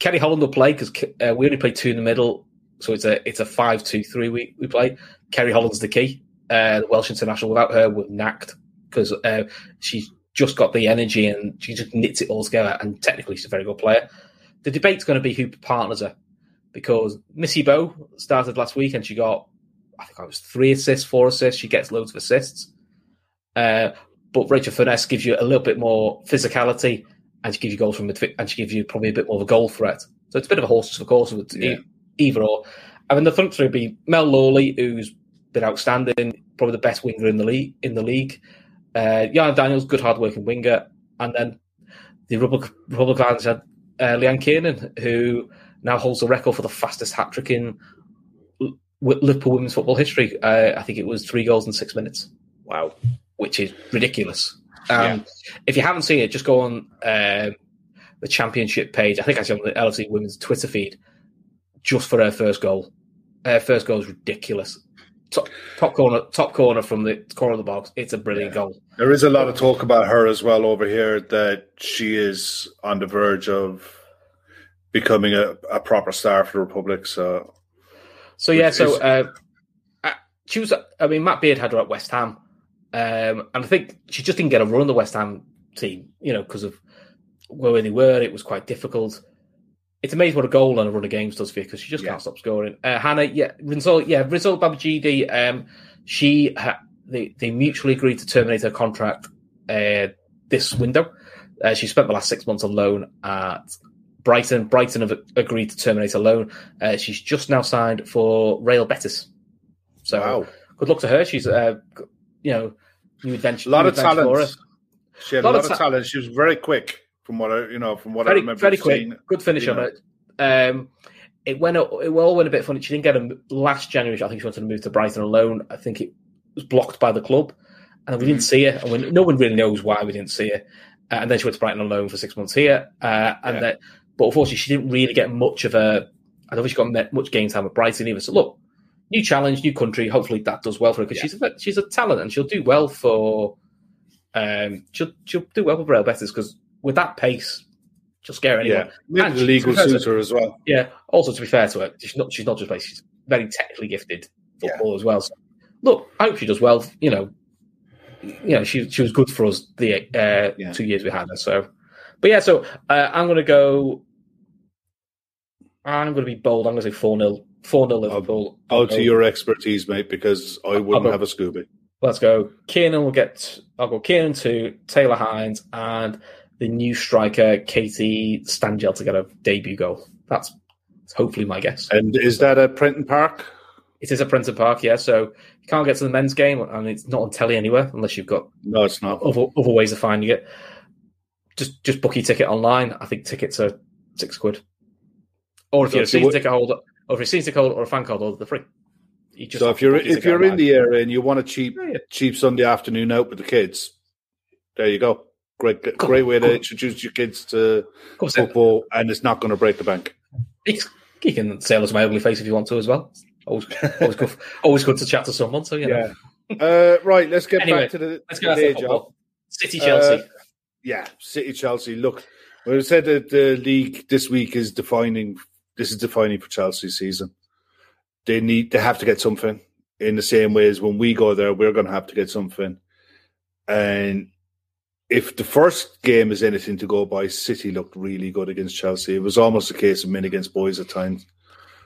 Ceri Holland will play because uh, we only play two in the middle, so it's a it's a five two three we we play. Ceri Holland's the key. Uh, the Welsh international without her we're knacked because uh, she's just got the energy and she just knits it all together. And technically, she's a very good player. The debate's going to be who partners her because Missy Bo started last week and she got I think it was three assists, four assists. She gets loads of assists. Uh, but Rachel Furness gives you a little bit more physicality and she gives you goals from midfield and she gives you probably a bit more of a goal threat. So it's a bit of a horses for course with Yeah. e- either or. And then the front three would be Mel Lawley, who's been outstanding, probably the best winger in the league. In the league, uh, Jan Daniels, good hard-working winger, and then the Republic, Republic of Ireland had uh, Leanne Kiernan, who now holds the record for the fastest hat trick in L- Liverpool women's football history. Uh, I think it was three goals in six minutes Wow. which is ridiculous. Um, If you haven't seen it, just go on um the championship page. I think actually on the LFC Women's Twitter feed, just for her first goal. Her first goal is ridiculous. Top, top corner, top corner from the corner of the box. It's a brilliant Yeah. goal. There is a lot of talk about her as well over here that she is on the verge of becoming a, a proper star for the Republic. So So yeah, Which so is- uh, she was. I mean, Matt Beard had her at West Ham, um, and I think she just didn't get a run in the West Ham team. You know, because of where they were, it was quite difficult. It's amazing what a goal and a run of games does for you because she just Yeah. can't stop scoring. Uh, Hannah, yeah, Rinzol, yeah, Rinzol Babajide, um, she ha- they they mutually agreed to terminate her contract uh, this window. Uh, she spent the last six months on loan at Brighton. Brighton have agreed to terminate her loan. Uh, she's just now signed for Real Betis. So wow, good luck to her. She's uh, you know new adventure. a lot of talent. She had a Lot of ta- talent. She was very quick from what I, you know, from what I Very remember. very quick, seeing. good finish on know. it. Um, it went it all went a bit funny. She didn't get a last January. I think she wanted to move to Brighton on loan. I think it was blocked by the club, and we didn't see her. And we, no one really knows why we didn't see her. Uh, and then she went to Brighton on loan for six months here. Uh, and Yeah. that, but unfortunately, she didn't really get much of a. I don't think she's got much game time with Brighton either. So look, new challenge, new country. Hopefully that does well for her because she's a, she's a talent and she'll do well for. Um, she'll she'll do well with Real Betis because with that pace, she'll scare anyone. Yeah, And the league to will be fair to- suit her as well. Yeah. Also, to be fair to her, she's not she's not just playing; she's very technically gifted football as well. So, look, I hope she does well. You know, you know, she she was good for us the uh, Yeah. two years we had her. So, but yeah, so uh, I'm going to go. I'm going to be bold. I'm going to say four 0 four 0 Liverpool. Out to your expertise, mate, because I wouldn't go- have a Scooby. Let's go. Kiernan will get. I'll go Kiernan two, Taylor Hinds, and the new striker Katie Stengel to get a debut goal. That's hopefully my guess. And is that at Prenton Park? It is a Prenton Park, yeah. So you can't get to the men's game, and it's not on telly anywhere unless you've got No, it's not. other, other ways of finding it. Just just book your ticket online. I think tickets are six quid. Or if So you're a you season ticket holder, or if you're a season ticket holder or a fan card holder, they're free. You just So if you're if you're in the area and you want a cheap Yeah, yeah. cheap Sunday afternoon out with the kids, there you go. Great great way to introduce your kids to yeah. football, and it's not going to break the bank. you you can say hello to my ugly face if you want to as well. Always, always good. Always good to chat to someone. So you know. uh, right, let's get Anyway, back to the, Let's the back to day job. football. City Chelsea. Uh, yeah, City Chelsea. Look, we said that the league this week is defining. This is defining for Chelsea's season. They need. They have to get something in the same way as when we go there. We're going to have to get something. And if the first game is anything to go by, City looked really good against Chelsea. It was almost a case of men against boys at times.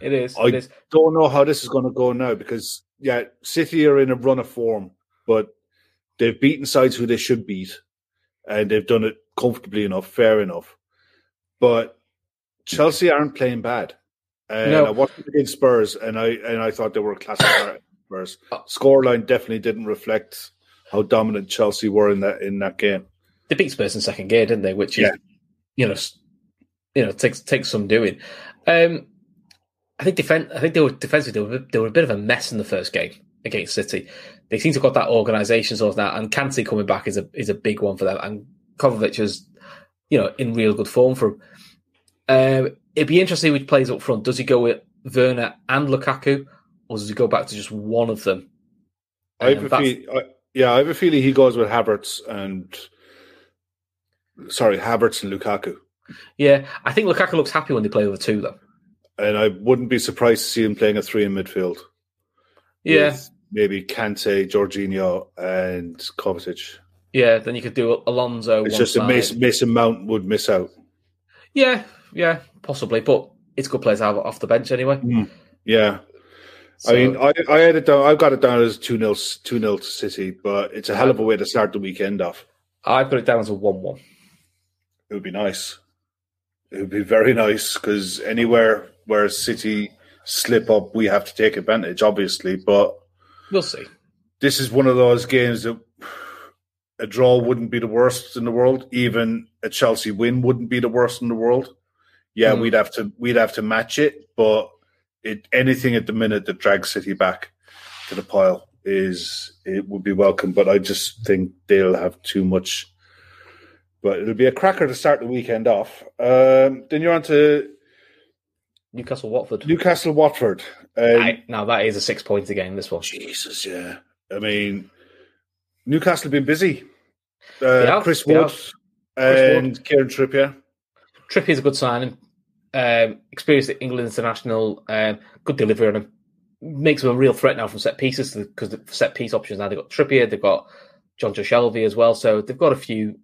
it is. I it is. don't know how this is going to go now because yeah, City are in a run of form, but they've beaten sides who they should beat, and they've done it comfortably enough, fair enough. But Chelsea aren't playing bad. And No. I watched them against Spurs, and I and I thought they were a classic Spurs. Scoreline definitely didn't reflect how dominant Chelsea were in that in that game. They beat Spurs in second gear, didn't they? Which is, Yeah. you know, you know, takes takes some doing. Um, I think defense. I think they were defensively. They were, they were a bit of a mess in the first game against City. They seem to have got that organisation sort of now, and Kante coming back is a is a big one for them. And Kovacic is, you know, in real good form for. him. Um, it'd be interesting which plays up front. Does he go with Werner and Lukaku, or does he go back to just one of them? I Um, I, yeah, I have a feeling he goes with Havertz and sorry, Havertz and Lukaku. yeah, I think Lukaku looks happy when they play with two though. And I wouldn't be surprised to see him playing a three in midfield. Yeah, maybe Kante, Jorginho, and Kovacic. Yeah, then you could do Alonso. It's just side. Mason, Mason Mount would miss out. Yeah, yeah, possibly, but it's good players to have off the bench anyway. Hmm, yeah. So- I mean, I, I had it down. I've got it down as two 0 two 0 to City, but it's a hell of a way to start the weekend off. I put it down as a one-one. It would be nice. It would be very nice because anywhere where City slip up, we have to take advantage, obviously. But We'll see. this is one of those games that a draw wouldn't be the worst in the world. Even a Chelsea win wouldn't be the worst in the world. Yeah, Hmm. we'd have to we'd have to match it, but it anything at the minute that drags City back to the pile is it would be welcome. But I just think they'll have too much. But it'll be a cracker to start the weekend off. Um, then you're on to Newcastle Watford. Newcastle Watford. Um, now that is a six-pointer game. This one. Jesus, yeah. I mean, Newcastle have been busy. Uh, have, Chris Wood and Kieran Trippier. Trippier's a good signing. Um, experienced at England international. Um, good delivery on him. Makes him a real threat now from set pieces because the set piece options now they've got Trippier, they've got Jonjo Shelvey as well. So they've got a few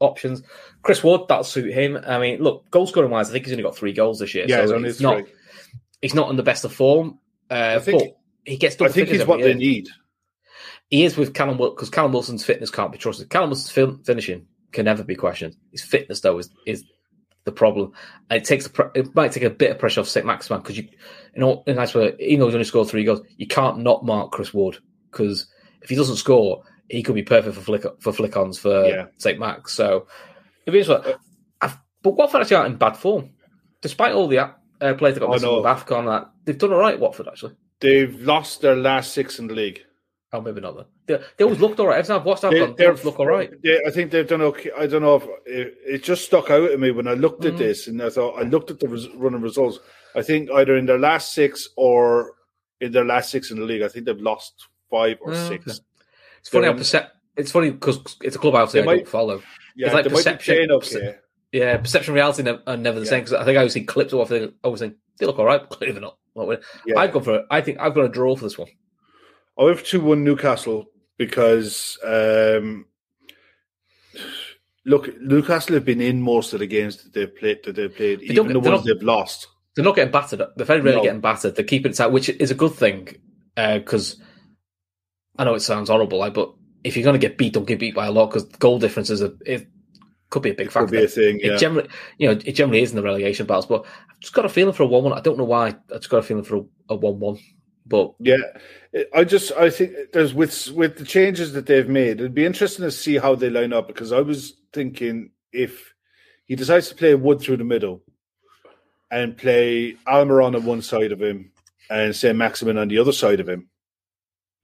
options. Chris Wood, that'll suit him. I mean, look, goal scoring wise, I think he's only got three goals this year. Yeah, so he's only it's not he's not in the best of form. Uh, think- but he gets. I think he's what every they need. He is with Callum because Callum Wilson's fitness can't be trusted. Callum Wilson's fin- finishing can never be questioned. His fitness though is is the problem, and it takes it might take a bit of pressure off St Maximin because you, in all in a nice way, even though he's only scored three goals, you can't not mark Chris Wood because if he doesn't score, he could be perfect for flick for flick-ons for Yeah. St Max. So it'd be interesting. I've, but Watford actually aren't in bad form, despite all the uh, players that got Oh, missing no. with Afcon. That they've done all right. Watford actually. They've lost their last six in the league. Oh, maybe not. Then. They, they always looked all right. Every time I've watched They- Afghan, they, always look all right. they- I think they've done okay. I don't know if it, it just stuck out at me when I looked Mm-hmm. at this, and I thought I looked at the res, running results. I think either in their last six or in their last six in the league, I think they've lost five or Oh, six. It's funny how percep- It's funny because it's a club I They I might- don't follow. Yeah, It's like they perception- playing. Yeah, perception and reality are never the Yeah. same. Because I think I always see clips of they always think they look all right, but clearly not. Not. Yeah. I've gone for. It. I think I've got a draw for this one. I went for two one Newcastle because um, look, Newcastle have been in most of the games that they've played. That they've played, don't- even the ones not- they've lost. They're not getting battered. They're very rarely No. getting battered. They're keeping it tight, which is a good thing. Because I know it sounds horrible, like, but if you're going to get beat, don't get beat by a lot. Because goal differences are, it could be a big Could factor. be a thing. It generally, you know, it generally is in the relegation battles. But I've just got a feeling for a one-one. I don't know why. I just got a feeling for a, a one-one. But Yeah, I just I think there's with with the changes that they've made, it'd be interesting to see how they line up because I was thinking if he decides to play Wood through the middle and play Almiron on one side of him and say Maximin on the other side of him,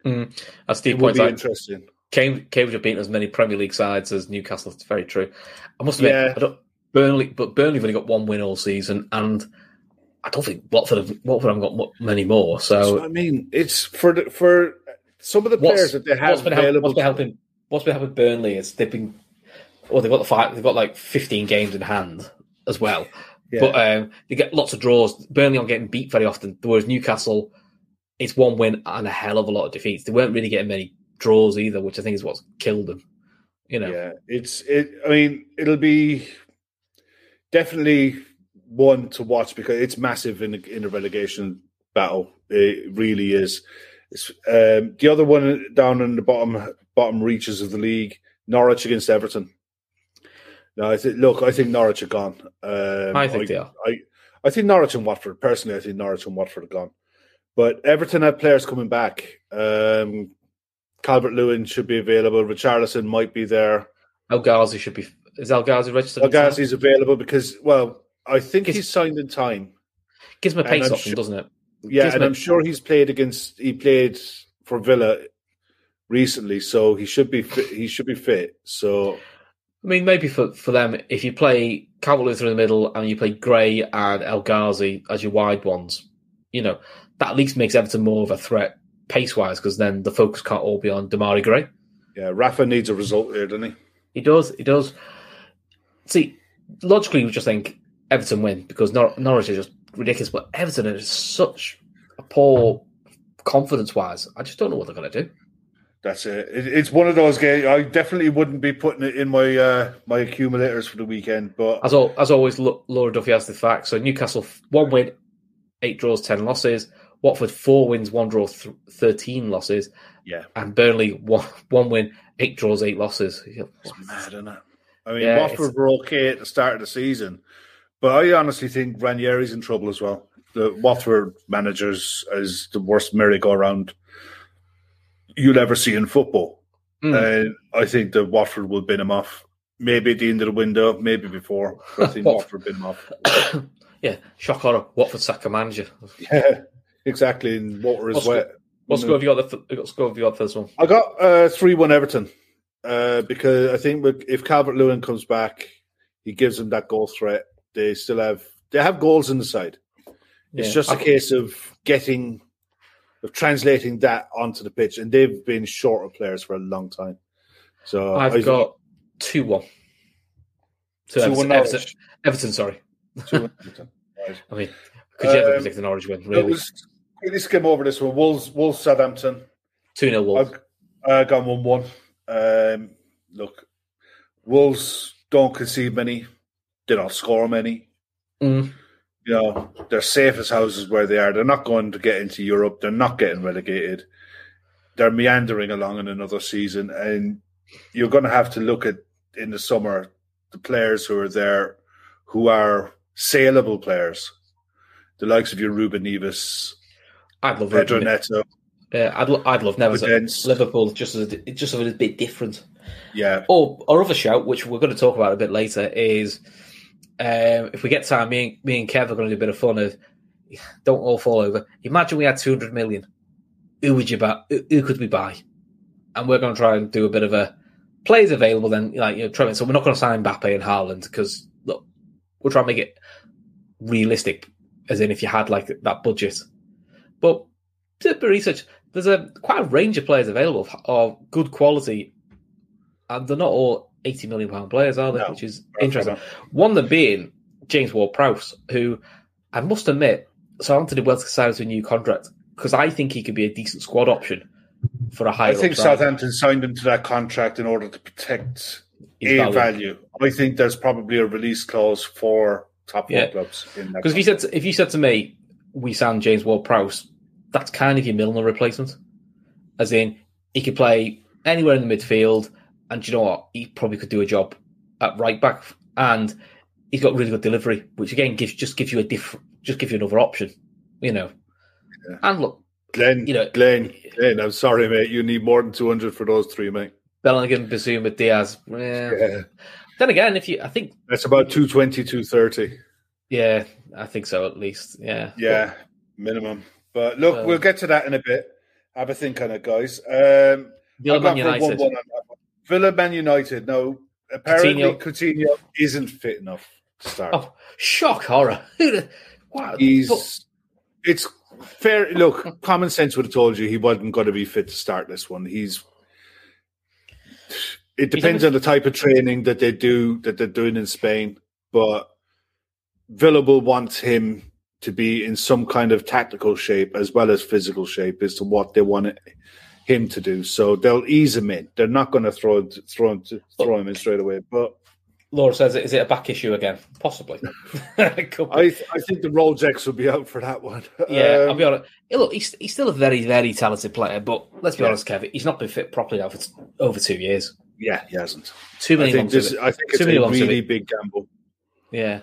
mm. as Steve points be out, interesting. Cam- Cambridge have beaten as many Premier League sides as Newcastle. It's very true. I must admit, Yeah. I don't, Burnley, but Burnley have only got one win all season, and I don't think Watford have, Watford haven't got many more. So I mean, it's for the, for some of the players that they have what's been, help- available. what's been helping? What's been helping Burnley is they've been, well, they've got the five, they've got like fifteen games in hand as well. Yeah. But um, they get lots of draws. Burnley aren't getting beat very often, whereas Newcastle, it's one win and a hell of a lot of defeats. They weren't really getting many draws either, which I think is what's killed them. You know, Yeah, it's it. I mean, it'll be definitely one to watch because it's massive in the, in the relegation battle. It really is. It's, um, the other one down in the bottom bottom reaches of the league, Norwich against Everton. No, I think. Look, I think Norwich are gone. Um, I think they are. I, I think Norwich and Watford. Personally, I think Norwich and Watford are gone. But Everton have players coming back. Um, Calvert Lewin should be available. Richarlison might be there. El Ghazi should be. Is El Ghazi registered? El Ghazi's available because, well, I think he's signed in time. Gives him a pace option, sure- doesn't it? Yeah, Gives and I'm sure he's played against. He played for Villa recently, so he should be fit, he should be fit. So I mean, maybe for, for them, if you play Calvert through the middle and you play Gray and El Ghazi as your wide ones, you know, that at least makes Everton more of a threat pace wise because then the focus can't all be on Demarai Gray. yeah, Rafa needs a result here, doesn't he? He does, he does. See, logically, you just think Everton win because Nor- Norwich is just ridiculous, but Everton is such a poor confidence wise. I just don't know what they're going to do. That's it. it. It's one of those games. I definitely wouldn't be putting it in my uh, my accumulators for the weekend, but As al- as always, Laura Duffy has the facts. So Newcastle one win, eight draws, ten losses. Watford four wins, one draw, th- thirteen losses, yeah, and Burnley one one win, eight draws, eight losses. it's mad, isn't it? I mean, Yeah, Watford were okay at the start of the season, but I honestly think Ranieri's in trouble as well. The Watford managers is the worst merry-go-round you'll ever see in football. Mm. And I think that Watford will bin him off. Maybe at the end of the window, maybe before. I think Wat- Watford bin him off. yeah, shock horror. Watford sack a manager. Yeah, exactly. And water is What's wet. What score have you got? The what score have you got for this one? I got uh, three one Everton uh, because I think if Calvert Lewin comes back, he gives them that goal threat. They still have they have goals in the side. It's Yeah. just a case of getting of translating that onto the pitch, and they've been short of players for a long time. So I've I- got two one. To 2-1 Everton, Norwich. Everton, Everton, sorry. 2-1 Everton. Right. I mean, could you ever Um, predict the Norwich win? Really, quickly skim over this one. Wolves, Wolves, Southampton. two 0 Wolves. I've uh, gone one one. Um, look, Wolves don't concede many. They don't score many. Mm. You know, they're safe as houses where they are. They're not going to get into Europe. They're not getting relegated. They're meandering along in another season, and you're going to have to look at in the summer the players who are there, who are saleable players, the likes of your Ruben Neves, I'd love Pedro Ruben- Neto. Yeah, I'd, lo- I'd love Neves Liverpool just as a, just as a bit different. Yeah, Or our other shout, which we're going to talk about a bit later, is um, if we get time, me and, me and Kev are going to do a bit of fun of don't all fall over. Imagine we had two hundred million. Who would you buy? Who, who could we buy? and we're going to try and do a bit of a players available. Then, like you know, try, so we're not going to sign Mbappe and Haaland because look, we'll try and make it realistic, as in if you had like that budget. But a bit research. There's a quite a range of players available of good quality, and they're not all eighty million pound players, are they? No, Which is interesting. One of them being James Ward-Prowse, who I must admit, Southampton did well to sign to a new contract because I think he could be a decent squad option for a higher. I think. Southampton signed him to that contract in order to protect His a value. value. I think there's probably a release clause for top Yeah. clubs in that. Because if you said to, if you said to me, we signed James Ward-Prowse, that's kind of your Milner replacement, as in he could play anywhere in the midfield, and you know what, he probably could do a job at right back, and he's got really good delivery, which again gives just gives you a different, just gives you another option, you know. Yeah. And look, Glenn, you know- Glenn, Glenn, I'm sorry, mate. You need more than 200 for those three, mate. Bellingham, Bissouma, Diaz. eh. Yeah. Then again, if you, I think, That's about 220, 230. yeah, I think so at least, yeah, Yeah, minimum. But look, Well- we'll get to that in a bit. Have a think on it, guys. Um, Villa I've Man gone for a United. 1-1 on that one. Villa Man United. No, apparently Coutinho. Coutinho, isn't fit enough to start. Oh, shock horror! Wow, He's. but- It's fair. Look, common sense would have told you he wasn't going to be fit to start this one. He's. It depends on the type of training that they do that they're doing in Spain, but Villa will want him to be in some kind of tactical shape as well as physical shape as to what they want him to do. So they'll ease him in. They're not going to throw throw him throw him in straight away. But Laura says, "Is it a back issue again? Possibly." I I think the Rolljacks will be out for that one. yeah, Um, I'll be honest. Hey, Look, he's, he's still a very, very talented player, but let's be Yeah. honest, Kevin, he's not been fit properly now for t- over two years. yeah, he hasn't. Too I many think this. I think Too it's a really big gamble. Yeah,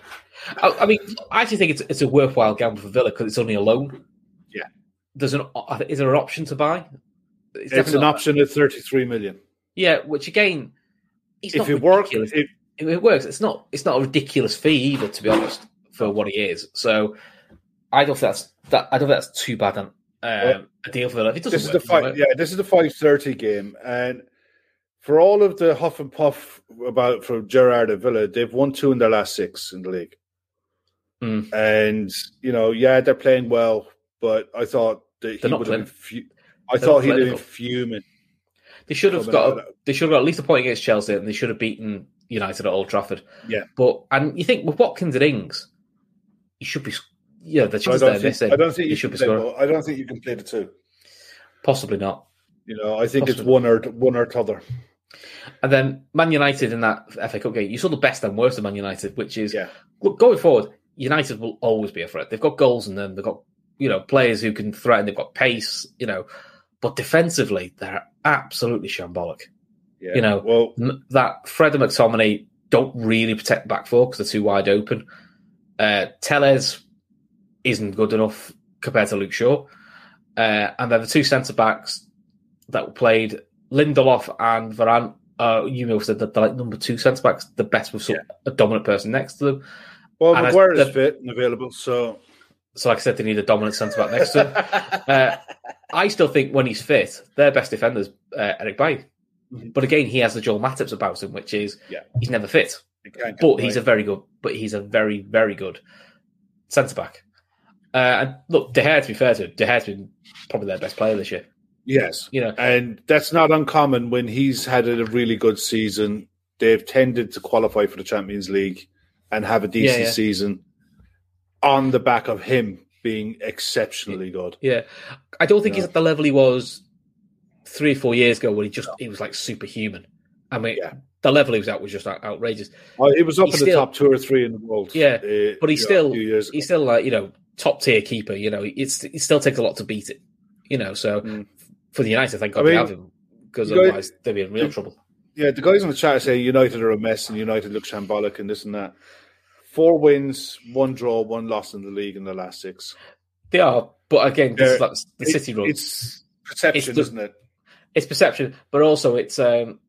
I, I mean, I actually think it's it's a worthwhile gamble for Villa because it's only a loan. Yeah. There's an is there an option to buy? It's definitely an option at thirty-three million. Yeah, which again, it's If it works, if, if it works, it's not it's not a ridiculous fee either, to be honest, for what he is. So I don't think that's that. I don't think that's too bad an, um, a deal for. If it doesn't this is the it five. Yeah, this is the five thirty game, and for all of the huff and puff about from Gerrard at Villa, they've won two in their last six in the league. Mm. And you know, yeah, they're playing well, but I thought that he They're not would have been. I thought he'd have been fuming. They should have got a, they should have got at least a point against Chelsea, and they should have beaten United at Old Trafford. Yeah. but and you think with Watkins and Ings, he should be. Yeah, the chances they're think. missing. I don't think you should be scoring. I don't think you can play the two. Possibly not. You know, I think it's one or one or t'other. And then Man United in that FA Cup game, you saw the best and worst of Man United, which is Yeah. look going forward. United will always be a threat. They've got goals in them. They've got you know players who can threaten. They've got pace. You know, but defensively they're absolutely shambolic. Yeah. You know, well, That Fred and McTominay don't really protect back four because they're too wide open. Uh, Telles isn't good enough compared to Luke Shaw. Uh, and then the two centre backs that played Lindelof and Varane. Uh, you know, said that they're like number two centre backs, the best with some, a dominant person next to them. well, is fit and available, so So, like I said, they need a dominant centre back next to him. Uh, I still think when he's fit, their best defender's uh, Eric Bailly. Mhm. But again, he has the Joel Matip about him, which is Yeah. he's never fit. but he's a very good, but he's a very, very good centre back. Uh, and look, De Gea, to be fair to him, De Gea's been probably their best player this year. yes. You know, And that's not uncommon when he's had a really good season. They've tended to qualify for the Champions League and have a decent yeah. season on the back of him being exceptionally good. yeah, I don't think No. he's at the level he was three or four years ago when he just he was like superhuman. I mean, Yeah. the level he was at was just out- outrageous. Uh, He was up in He's the top two or three in the world. Yeah, uh, but he's still a few years ago. he's still like you know top tier keeper. You know, it's it still takes a lot to beat it. You know, so Mm. for the United, thank God I they have him because otherwise they'd be in real trouble. Yeah, the guys on the chat say United are a mess and United look shambolic and this and that. Four wins, one draw, one loss in the league in the last six. They are, but again, this is like the It- City run. It's perception, It's isn't it? it's perception, but also it's um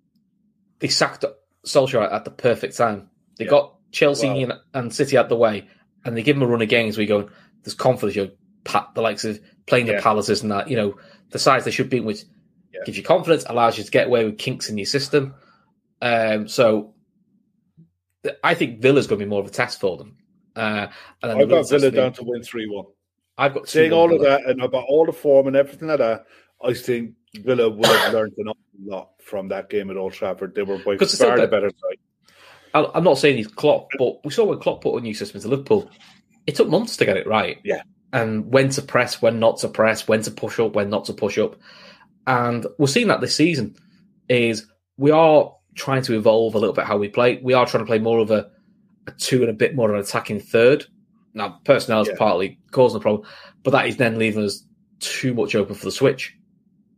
they sacked Solskjaer at the perfect time. They Yeah. got Chelsea Wow. and, and City out the way, and they give them a run of games. We go, there's confidence. You know, pat the likes of playing the Palaces and that. You know, the size they should be which Yeah. gives you confidence, allows you to get away with kinks in your system. Um, so I think Villa's going to be more of a test for them. Uh, and I've got Villa down to win three one. I've got Saying 2-1 all of that and about all the form and everything like that, I think Villa would have learned an awful lot from that game at Old Trafford. They were by far the better side. I'm not saying he's Klopp, but we saw when Klopp put a new system into Liverpool, it took months to get it right. Yeah. And when to press, when not to press, when to push up, when not to push up. And we're seeing that this season is we are trying to evolve a little bit how we play. We are trying to play more of a, a two and a bit more of an attacking third. Now, personnel is Yeah. partly causing the problem, but that is then leaving us too much open for the switch.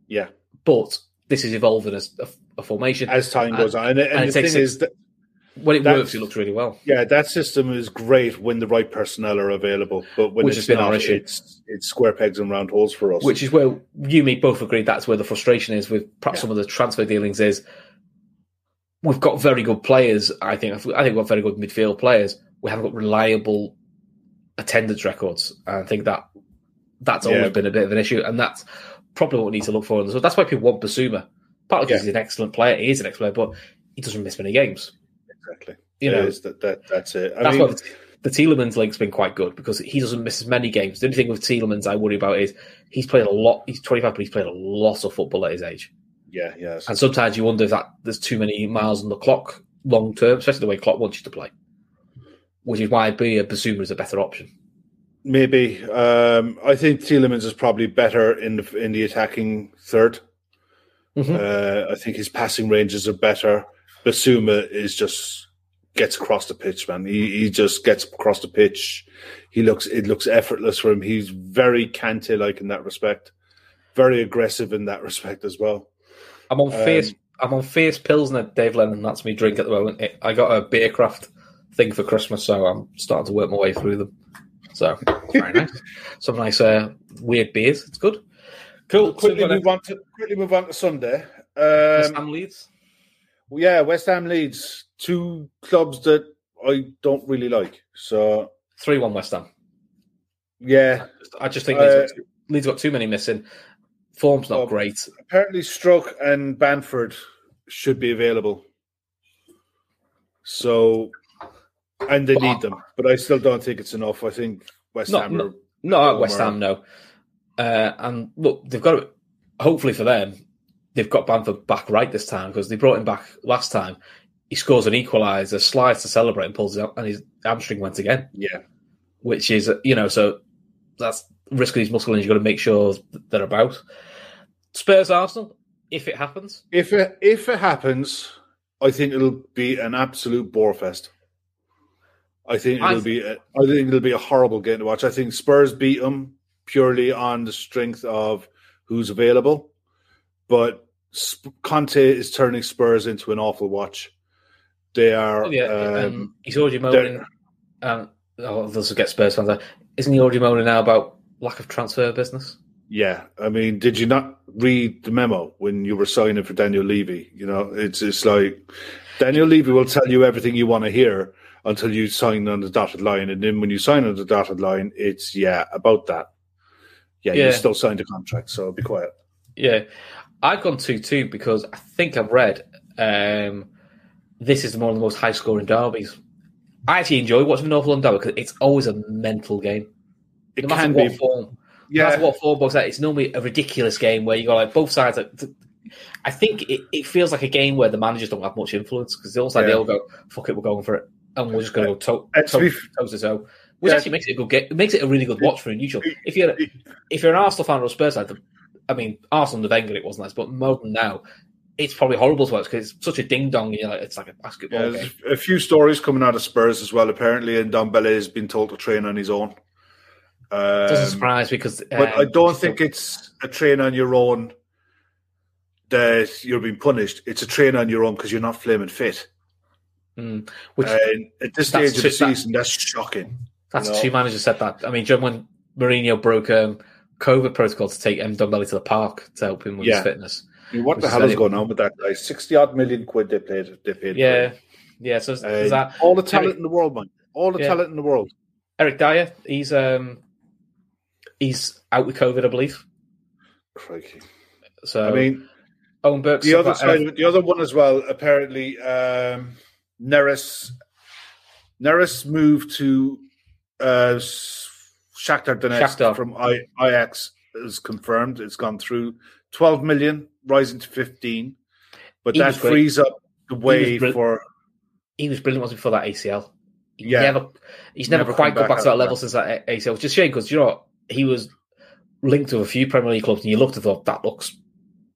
Yeah, But this is evolving as a, a formation. as time goes on, and, and, and it the thing is that when it works, it looks really well. yeah, that system is great when the right personnel are available, but when Which it's has been not, our issue. it's it's square pegs and round holes for us. which is where you and me both agreed that's where the frustration is with perhaps Yeah. some of the transfer dealings is we've got very good players i think i think we've got very good midfield players we haven't got reliable attendance records and i think that that's Yeah. always been a bit of an issue and that's probably what we need to look for so that's why people want Bissouma partly because Yeah. he's an excellent player he is an excellent player but he doesn't miss many games exactly, you It know that, that that's it. I that's mean, why the, the Tielemans link's been quite good because he doesn't miss as many games. The only thing with Tielemans I worry about is he's played a lot. He's 25, but he's played a lot of football at his age. Yeah, yeah, And sometimes you wonder if that there's too many miles on the clock long term, especially the way Klopp wants you to play. Which is why being a Bissouma is a better option. maybe. Um, I think Tielemans is probably better in the in the attacking 3rd Mhm. Uh, I think his passing ranges are better. Bissouma is just gets across the pitch, man. He he just gets across the pitch. He looks it looks effortless for him. He's very Kante like in that respect. Very aggressive in that respect as well. I'm on Um, fierce. I'm on fierce pilsner, Dave Lennon. That's me drink at the moment. It- I got a beercraft thing for Christmas, so I'm starting to work my way through them. So it's very nice. Some nice uh, weird beers. It's good. Cool. Quickly So, move on to quickly move on to Sunday. West Um, Ham Leeds. yeah, West Ham Leeds, two clubs that I don't really like. So Three one West Ham. yeah, I just think Uh, Leeds, got too, Leeds got too many missing. Form's not great. apparently Stroke and Bamford should be available. So, and they need them, but I still don't think it's enough. I think West No, Ham no. at Don't West. Ham, no. Uh, and look, they've got to, hopefully for them, they've got Bamford back right this time because they brought him back last time. He scores an equaliser, slides to celebrate, and pulls it up, and his hamstring went again, yeah. which is, you know, so that's risk of these muscle injuries. You've got to make sure they're about. Spurs Arsenal, if it happens. If it if it happens, I think it'll be an absolute bore fest. I think it'll be. A, I think it'll be a horrible game to watch. I think Spurs beat them purely on the strength of who's available, but Sp- Conte is turning Spurs into an awful watch. They are. Oh, yeah, um, um, he's already moaning. Um, oh, this will get Spurs fans. out. Isn't he already moaning now about lack of transfer business? Yeah, I mean, did you not read the memo when you were signing for Daniel Levy? You know, it's it's like Daniel Levy will tell you everything you want to hear until you sign on the dotted line, and then when you sign on the dotted line, it's yeah about that. Yeah, Yeah. you still signed a contract, so be quiet. Yeah, I've gone two two because I think I've read um, this is one of the most high scoring derbies. I actually enjoy watching the North London derby because it's always a mental game. It No can be, form, yeah, matter what four that, it's normally a ridiculous game where you got like both sides. Are, I think it, it feels like a game where the managers don't have much influence because it's like they all go, "Fuck it, we're going for it," and we're just going to go toe toe toe to toe. Which Yeah. actually makes it a good game. It makes it a really good watch for a neutral. If you're if you're an Arsenal fan or a Spurs fan, I mean, Arsenal and Wenger it wasn't nice, but more than now, it's probably horrible to watch because it's such a ding dong. You know, it's like a basketball yeah, game. a few stories coming out of Spurs as well. Apparently, and Dombele has been told to train on his own. Doesn't Um, surprise me because, But I don't think it's a train on your own that you're being punished. It's a train on your own because you're not flaming fit. Mm, which And at this stage of the just that- season, that's shocking. that's you know. two managers said that. I mean, do when Mourinho broke um, COVID protocol to take Ndombele to the park to help him with Yeah. his fitness? I mean, what the hell is going on with that guy? Sixty odd million quid they paid. They paid. Yeah, for yeah. So Uh, that all the talent Eric- in the world, man. All the Yeah. talent in the world. Eric Dier? He's um, he's out with COVID, I believe. Crikey. So I mean, Owen Burke. The other side, NF the other one as well. Apparently, um, Neres, Neres moved to uh, Shakhtar Donetsk Shakhtar. from I, Ajax is confirmed. It's gone through twelve million, rising to fifteen, but He that great. frees up the way brill- for he was brilliant once before that ACL. He Yeah. never, he's never, Never quite got back back to that level since that ACL, which is a shame because you know what? He was linked to a few Premier League clubs, and you looked and thought that looks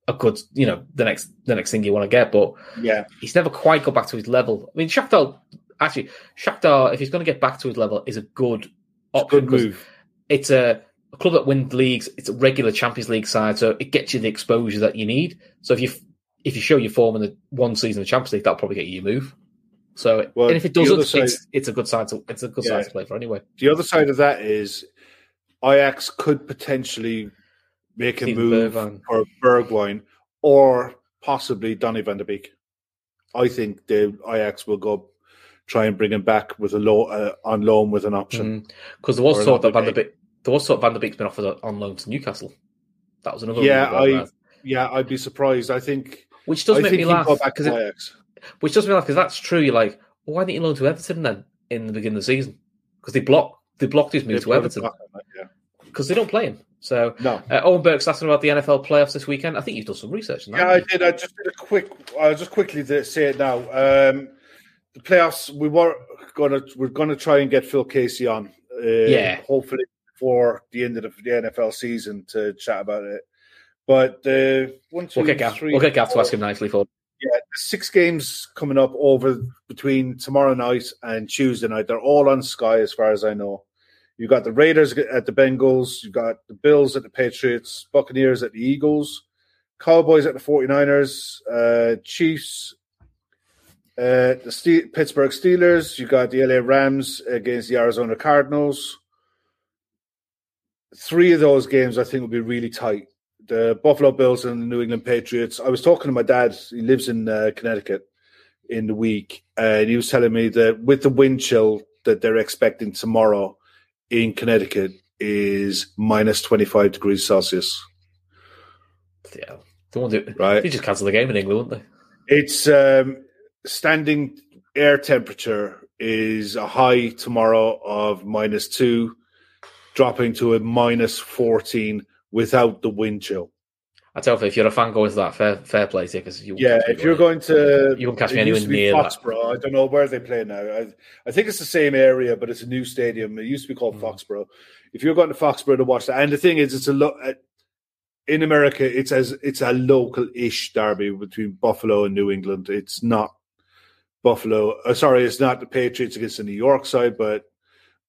a good, you know, the next the next thing you want to get, but yeah. he's never quite got back to his level. I mean, Shakhtar actually, Shakhtar, if he's going to get back to his level, is a good option. Good move. It's a, a club that wins leagues. It's a regular Champions League side, so it gets you the exposure that you need. So if you if you show your form in the one season of Champions League, that'll probably get you your move. So Well, and if it doesn't, side- it's it's a good side to it's a good Yeah. side to play for anyway. The other side of that is Ajax could potentially make a Steven move Bergwijn. for Bergwijn or possibly Donny van der Beek. I think the Ajax will go try and bring him back with a low uh, on loan with an option. Because there was thought that Van der Beek, there was thought Van der Beek's been offered on loan to Newcastle. That was another Yeah, I- that. Yeah, I'd be surprised. I think which does I make me laugh because Ajax. which does make me laugh because that's true. You're like, well, why didn't you loan to Everton then in the beginning of the season? Because they blocked they blocked his They move to Everton that, yeah. because they don't play him. So No. uh, Owen Burke's asking about the NFL playoffs this weekend. I think you've done some research on that. Yeah, I did. I just did a quick. I'll just quickly say it now. Um, the playoffs. We were gonna. We're gonna try and get Phil Casey on. Uh, Yeah. Hopefully before the end of the, the NFL season to chat about it. But uh, one, two, We'll get Gav. three, We'll get Gav to ask him nicely for. Yeah, six games coming up over between tomorrow night and Tuesday night. They're all on Sky, as far as I know. You got the Raiders at the Bengals. You got the Bills at the Patriots. Buccaneers at the Eagles. Cowboys at the 49ers. Uh, Chiefs. Uh, the Pittsburgh Steelers. You got the LA Rams against the Arizona Cardinals. Three of those games, I think, will be really tight the Buffalo Bills and the New England Patriots. I was talking to my dad. He lives in uh, Connecticut in the week, and he was telling me that with the wind chill that they're expecting tomorrow in Connecticut is minus twenty five degrees Celsius. Yeah, the one that Right. they just cancel the game in England, wouldn't they? It's um, standing air temperature is a high tomorrow of minus two, dropping to a minus fourteen without the wind chill. I tell you, if you're a fan going to that, fair fair play, because you won't Yeah, if you're going to, You won't catch me anywhere to near that. Foxborough. I don't know where they play now. I, I think it's the same area, but it's a new stadium. It used to be called Mm. Foxborough. If you're going to Foxborough to watch that, and the thing is, it's a lo- uh, in America, it's as it's a local-ish derby between Buffalo and New England. It's not Buffalo. Uh, sorry, it's not the Patriots against the New York side, but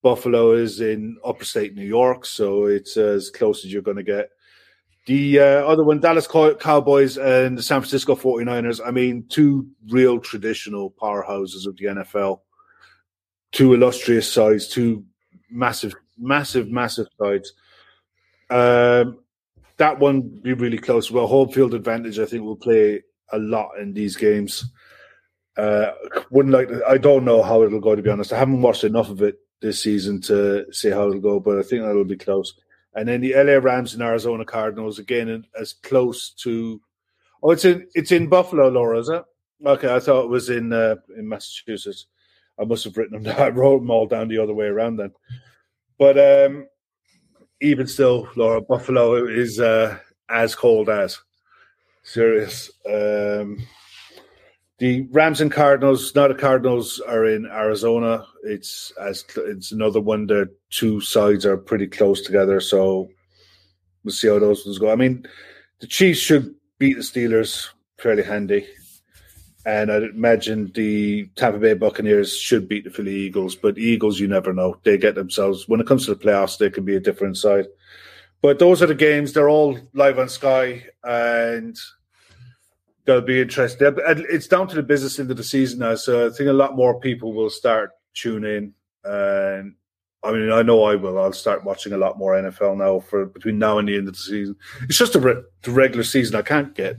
Buffalo is in upper state New York, so it's as close as you're going to get. The uh, other one, Dallas Cowboys and the San Francisco 49ers. I mean, two real traditional powerhouses of the NFL. Two illustrious sides, two massive, massive, massive sides. Um, that one be really close. Well, home field advantage, I think, will play a lot in these games. Uh, wouldn't like. To, I don't know how it'll go. To be honest, I haven't watched enough of it this season to see how it'll go, but I think that'll be close. And then the LA Rams and Arizona Cardinals again, in- as close to. Oh, it's in it's in Buffalo, Laura, is it? Okay, I thought it was in uh, in Massachusetts. I must have written them down. I wrote them all down the other way around then. But um, even still, Laura, Buffalo is uh, as cold as serious. Um, the Rams and Cardinals. Now the Cardinals are in Arizona. It's as it's another one. The two sides are pretty close together, so we'll see how those ones go. I mean, the Chiefs should beat the Steelers fairly handy, and I'd imagine the Tampa Bay Buccaneers should beat the Philly Eagles. But Eagles, you never know. They get themselves when it comes to the playoffs. They can be a different side. But those are the games. They're all live on Sky, and they'll be interesting. It's down to the business end of the season now, so I think a lot more people will start tuning in. And I mean, I know I will. I'll start watching a lot more NFL now for between now and the end of the season. It's just the, re- the regular season. I can't get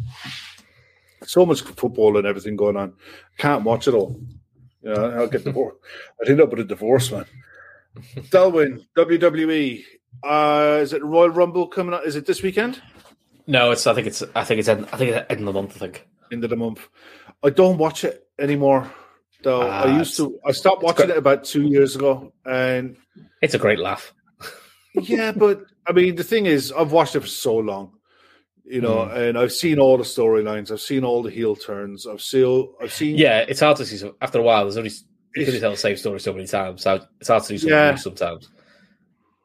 so much football and everything going on. Can't watch it all. You know, I'll get divorced. I'd end up with a divorce, man. Delwyn, WWE. Uh, is it Royal Rumble coming up? Is it this weekend? No, it's. I think it's. I think it's. End, I think it's end of the month. I think. End of the month. I don't watch it anymore. Though Ah, I used to. I stopped watching it about two years ago, and It's a great laugh. yeah, but I mean, the thing is, I've watched it for so long, you know, Hmm. and I've seen all the storylines. I've seen all the heel turns. I've seen. I've seen. Yeah, it's hard to see. Some, after a while, there's only you can tell the same story so many times. So it's hard to do something Yeah. sometimes.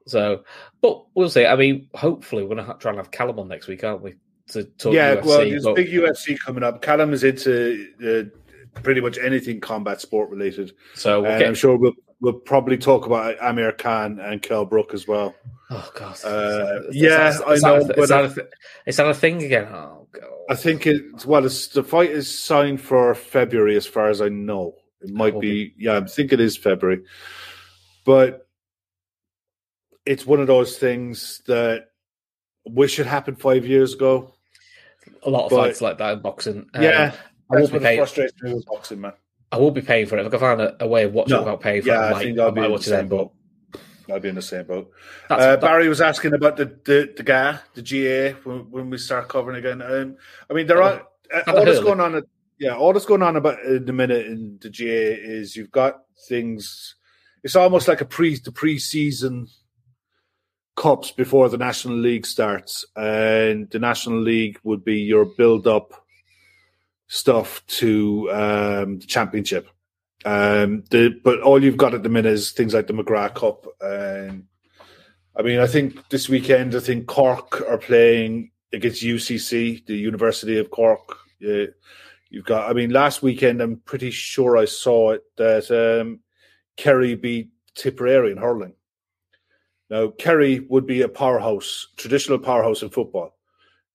So, but we'll see. I mean, hopefully, we're gonna try and have Callum on next week, aren't we? To talk Yeah, UFC, well, there's but- big UFC coming up. Callum is into uh, pretty much anything combat sport related, so we'll get- I'm sure we'll we'll probably talk about Amir Khan and Kell Brook as well. Oh god. Uh, It's- yeah, it's- I know, a, but I- a, thi- it's a thing again. Oh god. I think it. Well, it's, the fight is signed for February, as far as I know. It might will be. Yeah, I think it is February, but it's one of those things that wish it happened five years ago. a lot of but- fights like that in boxing. Um, yeah, I will be paying. frustrates me with boxing, man. I will be paying for it. If I can find a, a way of watching No. without paying for Yeah, it, I I think I'll be might in the it same. But boat. I'll be in the same boat. Uh, Barry was asking about the the, the GA, the GA, when, when we start covering again. Um, I mean, there are uh, all that's going on. At, yeah, all that's going on about in the minute in the GA is you've got things. It's almost like a pre the pre-season cups before the National League starts, and the National League would be your build-up stuff to um, the championship. Um, the but all you've got at the minute is things like the McGrath Cup, and I mean, I think this weekend, I think Cork are playing against UCC, the University of Cork. You've got. I mean, last weekend, I'm pretty sure I saw it that um, Kerry beat Tipperary in hurling. Now, Kerry would be a powerhouse, traditional powerhouse in football.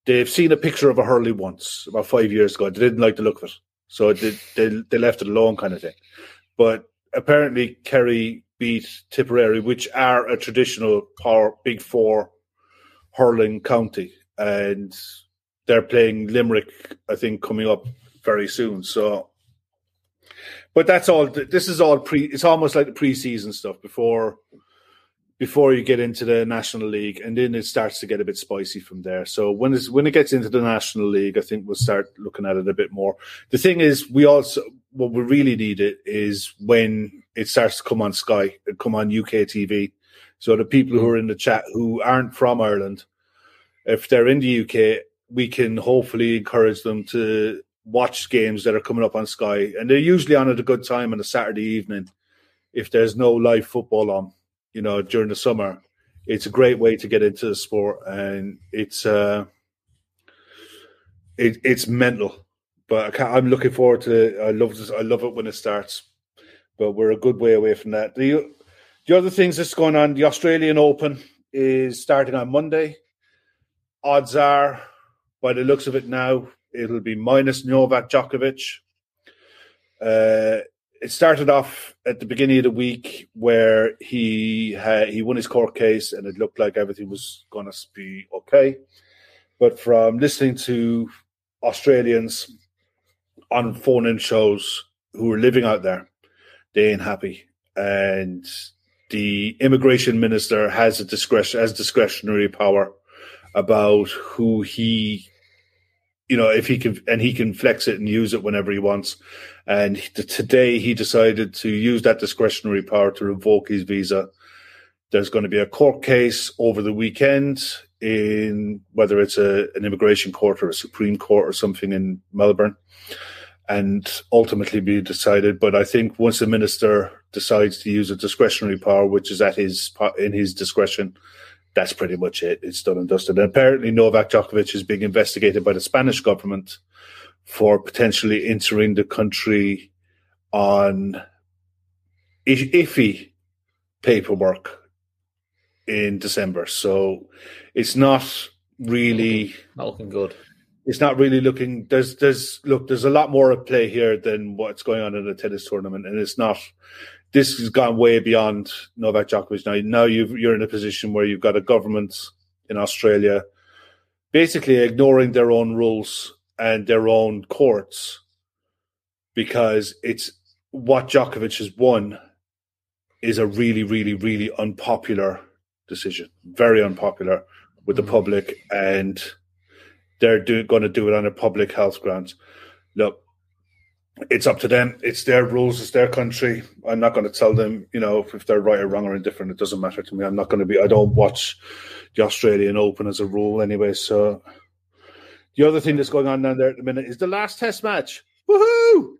They've seen a picture of a hurley once about five years ago. They didn't like the look of it, so they they, they left it alone, kind of thing. But apparently, Kerry beat Tipperary, which are a traditional power Big Four hurling county, and they're playing Limerick. I think coming up very soon. So, but that's all. This is all pre. It's almost like the preseason stuff before before you get into the National League, and then it starts to get a bit spicy from there. So when when it gets into the National League, I think we'll start looking at it a bit more. The thing is, we also what we really need it is when it starts to come on Sky, and come on UK TV. So the people who are in the chat who aren't from Ireland, if they're in the UK, we can hopefully encourage them to watch games that are coming up on Sky, and they're usually on at a good time on a Saturday evening. If there's no live football on, you know, during the summer, it's a great way to get into the sport, and it's uh, it, it's mental. But I I'm looking forward to. I love this. I love it when it starts. But we're a good way away from that. The the other things that's going on, the Australian Open is starting on Monday. Odds are, by the looks of it now, it'll be minus Novak Djokovic. Uh, it started off at the beginning of the week where he had, he won his court case and it looked like everything was going to be okay. But from listening to Australians on phone in shows who are living out there, they ain't happy. And the immigration minister has a discretion has discretionary power about who he you know if he can and he can flex it and use it whenever he wants and t- today he decided to use that discretionary power to revoke his visa there's going to be a court case over the weekend in whether it's a, an immigration court or a supreme court or something in melbourne and ultimately be decided but i think once the minister decides to use a discretionary power which is at his in his discretion that's pretty much it. It's done and dusted. And apparently, Novak Djokovic is being investigated by the Spanish government for potentially entering the country on iffy paperwork in December. So it's not really not looking good. it's not really looking there's there's look there's a lot more at play here than what's going on in a tennis tournament and it's not this has gone way beyond Novak Djokovic now now you've, you're in a position where you've got a government in Australia basically ignoring their own rules and their own courts because it's what Djokovic has won is a really really really unpopular decision very unpopular with the Mhm. public and they're do, going to do it on a public health grounds. Look, it's up to them. It's their rules. It's their country. I'm not going to tell them, you know, if they're right or wrong or indifferent. It doesn't matter to me. I'm not going to be. I don't watch the Australian Open as a rule anyway. So the other thing that's going on down there at the minute is the last Test match. Woohoo!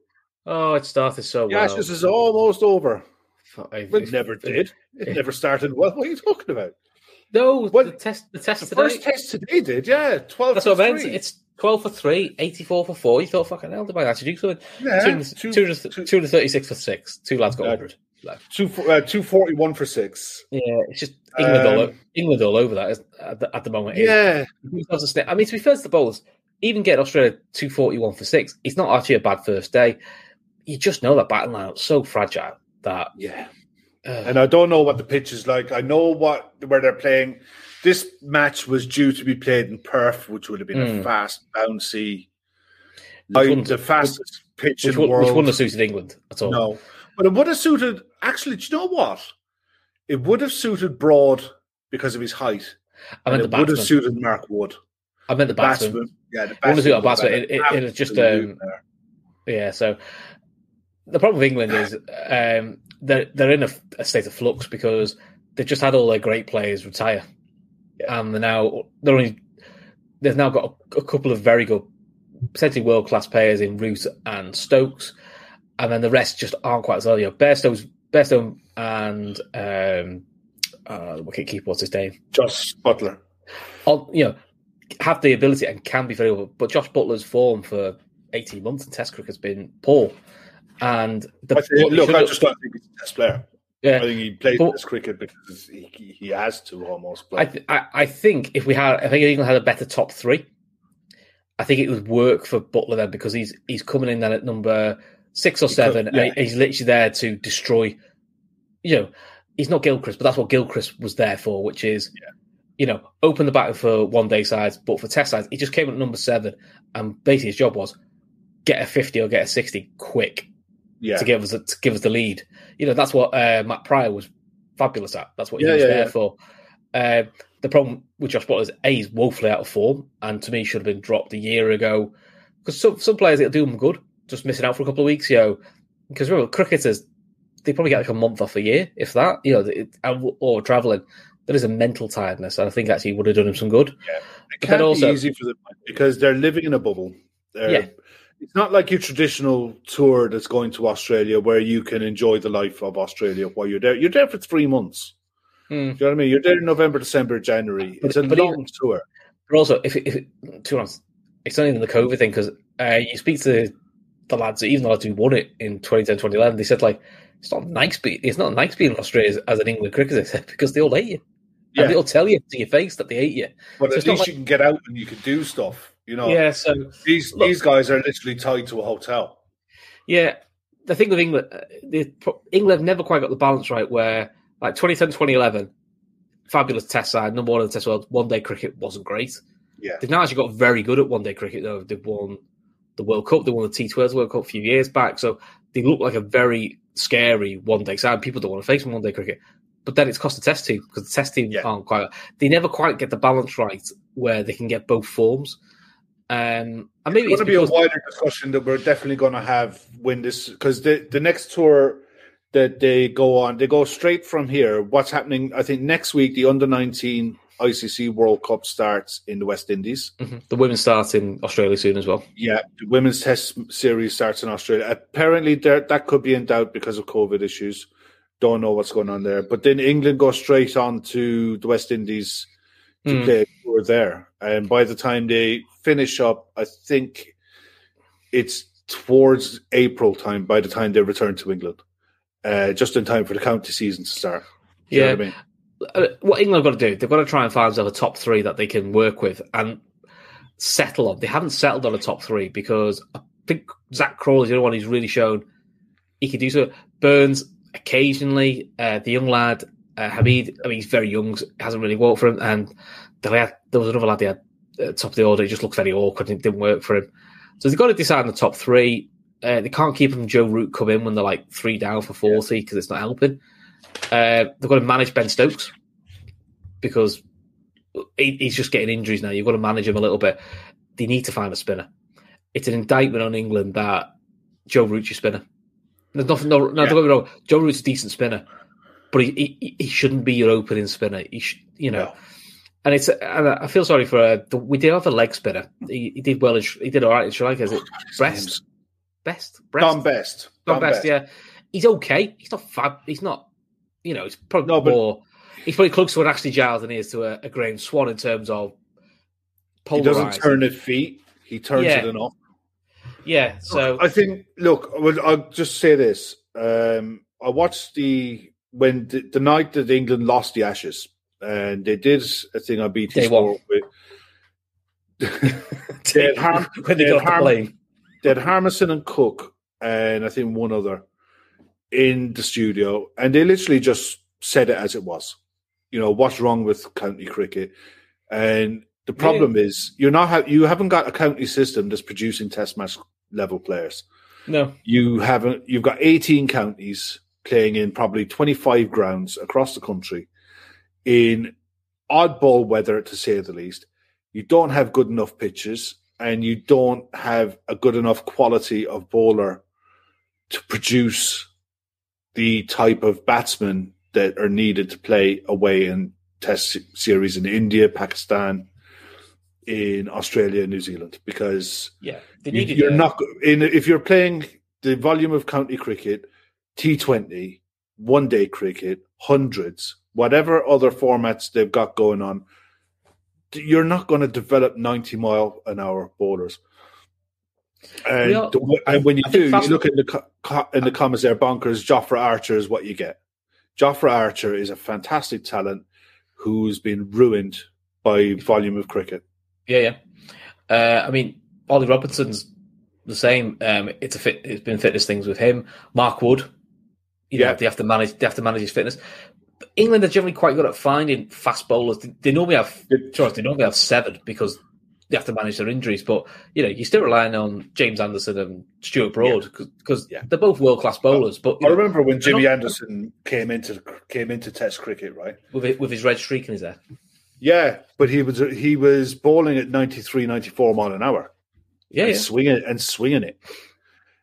Oh, it started so well. Ashes is almost over. Five- It never did. It never started. Well, what are you talking about? No, What? the test. The test The today. first test today did, yeah. 12 That's to what three. It's 12 for 3, 84 for 4. You thought, fucking hell, might actually do something. Yeah, 200 two- 200 two- 236 for 6. Two lads got Yeah. 100. Like, Two, uh, 241 for six. yeah, it's just England, all, Um, o- England all over that at the, at the moment. Yeah. themselves a snip. I mean, to be fair to the bowlers, even getting Australia 241 for 6, it's not actually a bad first day. You just know that batting lineup's so fragile that. Yeah. Uh, And I don't know what the pitch is like. I know what where they're playing. This match was due to be played in Perth, which would have been Mm. a fast, bouncy, Which like, the fastest pitch which, in the which world. wouldn't have suited England at all. No, but it would have suited. Actually, do you know what? It would have suited Broad because of his height. I meant the it would have suited Mark Wood. I meant the batsman. Batsman, yeah, the I wanna see what batsman. batsman- would it- it- it was just, um. Yeah, so the problem with England is um, they're they're in a, a state of flux because they've just had all their great players retire, and they're now they're only they've now got a, a couple of very good, potentially world class players in Root and Stokes, and then the rest just aren't quite as well. You know, Bairstow's Bairstow and um, uh, the wicket keeper, what's his name? Josh Buttler. on you know have the ability and can be very good, but Josh Buttler's form for eighteen months in Test cricket has been poor. And the I think- look, I just don't think he's a test player. Yeah, I think he plays But- this cricket because he, he has to almost play. I, th- I I think if we had, I think England had a better top three. I think it would work for Buttler then because he's he's coming in then at number six or seven. could, yeah. he's literally there to destroy. You know, he's not Gilchrist, but that's what Gilchrist was there for, which is, you know, open the battle for one day sides, but for test sides, he just came at number seven, and basically his job was get a fifty or get a sixty quick yeah, to give us a, to give us the lead. You know, that's what uh, Matt Prior was fabulous at. That's what he Yeah, was yeah, there yeah. for. Uh, the problem with Josh Buttler is A, he's woefully out of form, and to me should have been dropped a year ago. Because some some players it'll do them good, just missing out for a couple of weeks, you know. Because remember, cricketers they probably get like a month off a year, if that, you know, it, or traveling. There is a mental tiredness, and I think actually would have done him some good. Yeah, it but can't then also- be easy for them because they're living in a bubble. They're, Yeah. It's not like your traditional tour that's going to Australia where you can enjoy the life of Australia while you're there. You're there for three months. Hmm. Do you know what I mean? You're there in November, December, January. But- It's a long even- tour. But also, if, it- if it, to be honest, it's not even the COVID thing because uh, you speak to the lads, even the lads who won it in 2010, 2011, they said like it's not nice. Be, it's not nice being in Australia as, an England cricketer because they all hate you. Yeah. And they'll tell you to your face that they hate you. But so at least like- you can get out and you can do stuff. You know, Yeah. So these Look. these guys are literally tied to a hotel. yeah, the thing with England, uh, the, England never quite got the balance right. Where like 2010, 2011, fabulous Test side, number one in the Test world. One day cricket wasn't great. Yeah. They've now actually got very good at one day cricket, though. They've won the World Cup, they won the T12 World Cup a few years back. So they look like a very scary one day side. People don't want to face them one day cricket. But then it's cost the test team because the test team Yeah. aren't quite. They never quite get the balance right where they can get both forms. Um, and maybe It's it's going to be a wider discussion that we're definitely going to have when this because the the next tour that they go on, they go straight from here. What's happening? I think next week the under nineteen ICC World Cup starts in the West Indies. Mhm. the women start in Australia soon as well. Yeah, the women's Test series starts in Australia. Apparently, there that could be in doubt because of COVID issues. Don't know what's going on there. But then England goes straight on to the West Indies to Hmm. play a tour there. And by the time they finish up, I think it's towards April time. By the time they return to England, uh, just in time for the county season to start. You Yeah. what I mean? Uh, what England have got to do, they've got to try and find themselves a top three that they can work with and settle on. They haven't settled on a top three because I think Zak Crawley's the only one who's really shown he could do so. Burns occasionally, uh, the young lad uh, Hameed. I mean, he's very young, hasn't really worked for him. And the there was another lad they had uh, top of the order. It just looked very awkward. and It didn't work for him. So they've got to decide on the top three. Uh, they can't keep them Joe Root come in when they're like three down for forty because it's not helping. Uh, they've got to manage Ben Stokes because he, he's just getting injuries now. You've got to manage him a little bit. they need to find a spinner. It's an indictment on England that Joe Root's your spinner. There's nothing. No, no, Yeah. don't get me wrong. Joe Root's a decent spinner, but he, he he shouldn't be your opening spinner. He should, you know. No. And it's and I feel sorry for uh, the, we did have a leg spinner. He, he did well. In, he did all right in Sri Lanka. Is it Brest? Best? Brest? Don Best. Don Best, yeah. He's okay. He's not fab. He's not, you know, it's probably No, but- more. He's probably closer to an Ashley Giles than he is to a, a Graeme Swann in terms of He doesn't turn it feet. He turns Yeah. it enough. Yeah, so I think. Look, I'll just say this. Um, I watched the when the, the night that England lost the Ashes, and they did a thing on BT Day one. With. they had Har- when they got the Har- plane. they had Harmison and Cook, and I think one other in the studio, and they literally just said it as it was. You know what's wrong with county cricket, and the problem is you're not ha- you haven't got a county system that's producing Test match level players. No, You haven't. You've got 18 counties playing in probably 25 grounds across the country in oddball weather, to say the least. You don't have good enough pitches, and you don't have a good enough quality of bowler to produce the type of batsmen that are needed to play away in Test series in India, Pakistan, in Australia, New Zealand, because yeah, you, needed. you're a- not in if you're playing the volume of county cricket, T20, one day cricket, hundreds, whatever other formats they've got going on. You're not going to develop ninety mile an hour bowlers. And, are- the- and when you I do, you look in the co- in the comments there, bonkers. Jofra Archer is what you get. Jofra Archer is a fantastic talent who's been ruined by volume of cricket. Yeah, yeah. Uh, I mean, Ollie Robinson's the same. Um, it's a fit. It's been fitness things with him. Mark Wood. You know, Yeah. they have to manage. They have to manage his fitness. But England are generally quite good at finding fast bowlers. They, they normally have. Sure, they normally have seven because they have to manage their injuries. But you know, you're still relying on James Anderson and Stuart Broad because Yeah. they're both world class bowlers. But I know, remember when Jimmy not- Anderson came into came into Test cricket, right? with it, with his red streak in his hair. Yeah, but he was he was bowling at 93, 94 mile an hour Yeah, and yeah. swinging and swinging it.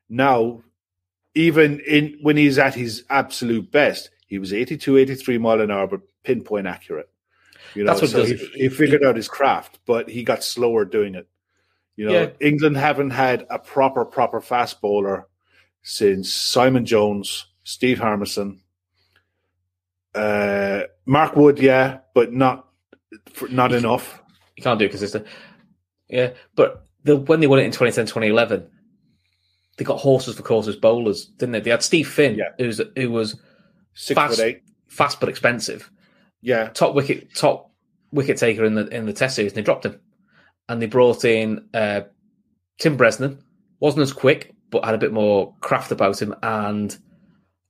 Now, even in when he's at his absolute best, he was 82, 83 mile an hour, but pinpoint accurate. You know, That's what so does he, it. he figured out his craft, but he got slower doing it. You know, Yeah. England haven't had a proper, proper fast bowler since Simon Jones, Steve Harmison, uh, Mark Wood, yeah, but not not enough. You can't do it consistent. Yeah, but the, when they won it in 2010, 2011, they got horses for courses bowlers, didn't they? They had Steve Finn, Yeah. was who was Six Fast. foot eight, fast but expensive, yeah, top wicket top wicket taker in the in the Test series, and they dropped him. And they brought in uh, Tim Bresnan, wasn't as quick, but had a bit more craft about him. And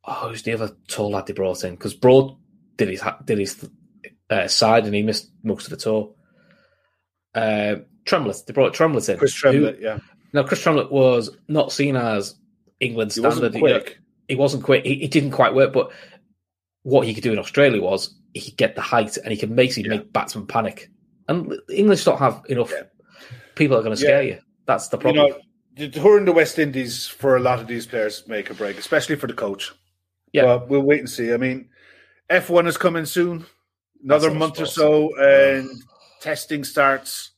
oh, who's the other tall lad they brought in? Because Broad did his did his uh, side, and he missed most of the tour. Uh, Tremlett, they brought Tremlett in. Chris who- Tremlett, yeah, Now, Chris Tremlett was not seen as England he standard. wasn't You know, quick. he wasn't quick. He, he didn't quite work, but what he could do in Australia was he could get the height and he could basically Yeah. make batsmen panic. And the English don't have enough Yeah. people are going to scare you. That's the You problem. know, the tour in the West Indies for a lot of these players make a break, especially for the coach. yeah, Well, we'll wait and see. I mean, F1 is coming soon, another month or so, and testing starts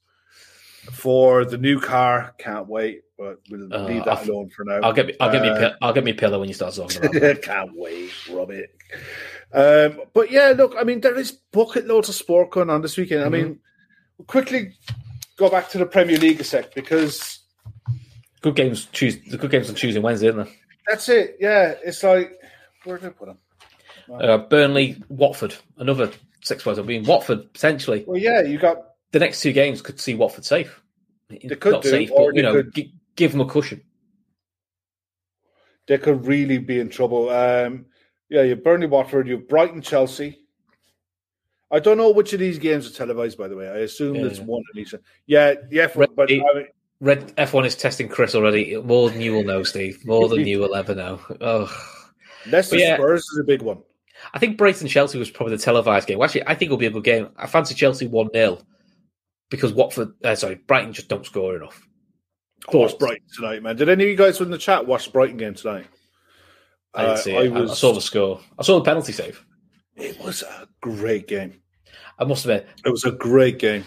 for the new car. Can't wait, but we'll Uh, leave that I'll- alone for now. I'll get me, I'll get me, Uh, I'll get me pillow when you start talking about. it. Can't wait, rub it. Um, but yeah, look, I mean, there is bucket loads of sport going on this weekend. I mean, we'll quickly go back to the Premier League a sec because good games, choose the good games on Tuesday and Wednesday, isn't there? that's it. Yeah, it's like where did I put them? Uh, Burnley, Watford, another six points. I mean, Watford potentially Well, yeah, you got the next two games could see Watford safe. They could Not do, safe, but you know, could- gi- give them a cushion. they could really be in trouble. Um, yeah, you have Burnley, Watford, you have Brighton, Chelsea. I don't know which of these games are televised. By the way, I assume Yeah, it's one of these. Yeah, yeah, Red- but I mean, Red F1 is testing Chris already. More than you will know, Steve. More than you will ever know. Oh. Leicester yeah. Spurs is a big one. I think Brighton Chelsea was probably the televised game. Actually, I think it'll be a good game. I fancy Chelsea 1 0. because Watford, uh, sorry, Brighton just don't score enough. I watched Brighton tonight, man. Did any of you guys in the chat watch the Brighton game tonight? I didn't Uh, see I it. I, I saw the score. I saw the penalty save. It was a great game. I must admit, It was a great game.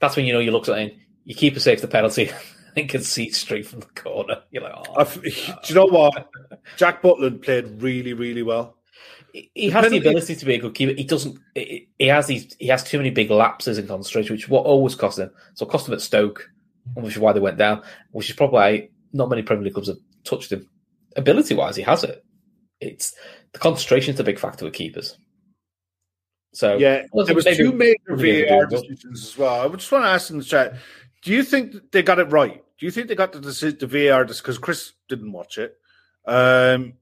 that's when you know you look at it. You keep a safe the penalty and can see it straight from the corner. You're like, oh. Do you know what? Jack Butland played really, really well. he he has the ability to be a good keeper. He doesn't. He he has these. He has too many big lapses in concentration, which is what always cost him. So it cost him at Stoke, which is why they went down. Which is probably not many Premier League clubs have touched him. Ability wise, he has it. It's the concentration is a big factor with keepers. So Yeah, well, there was maybe- two major VAR decisions as well. I just want to ask in the chat: Do you think they got it right? Do you think they got the decision, the VAR because Chris didn't watch it? Um,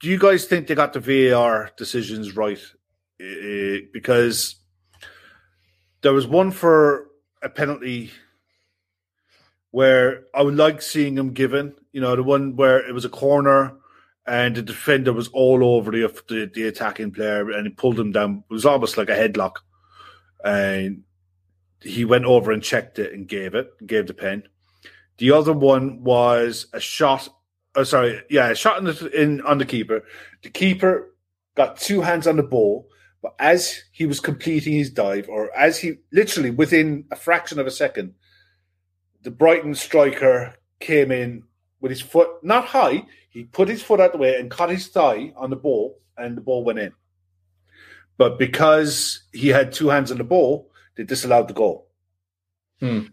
do you guys think they got the VAR decisions right? Because there was one for a penalty where I would like seeing him given. You know, the one where it was a corner and the defender was all over the the, the attacking player and he pulled him down. It was almost like a headlock, and he went over and checked it and gave it, gave the pen. The other one was a shot. Oh, sorry, yeah, a shot in, the, in on the keeper. The keeper got two hands on the ball, but as he was completing his dive, or as he literally within a fraction of a second, the Brighton striker came in with his foot not high. He put his foot out the way and caught his thigh on the ball, and the ball went in. But because he had two hands on the ball, they disallowed the goal. I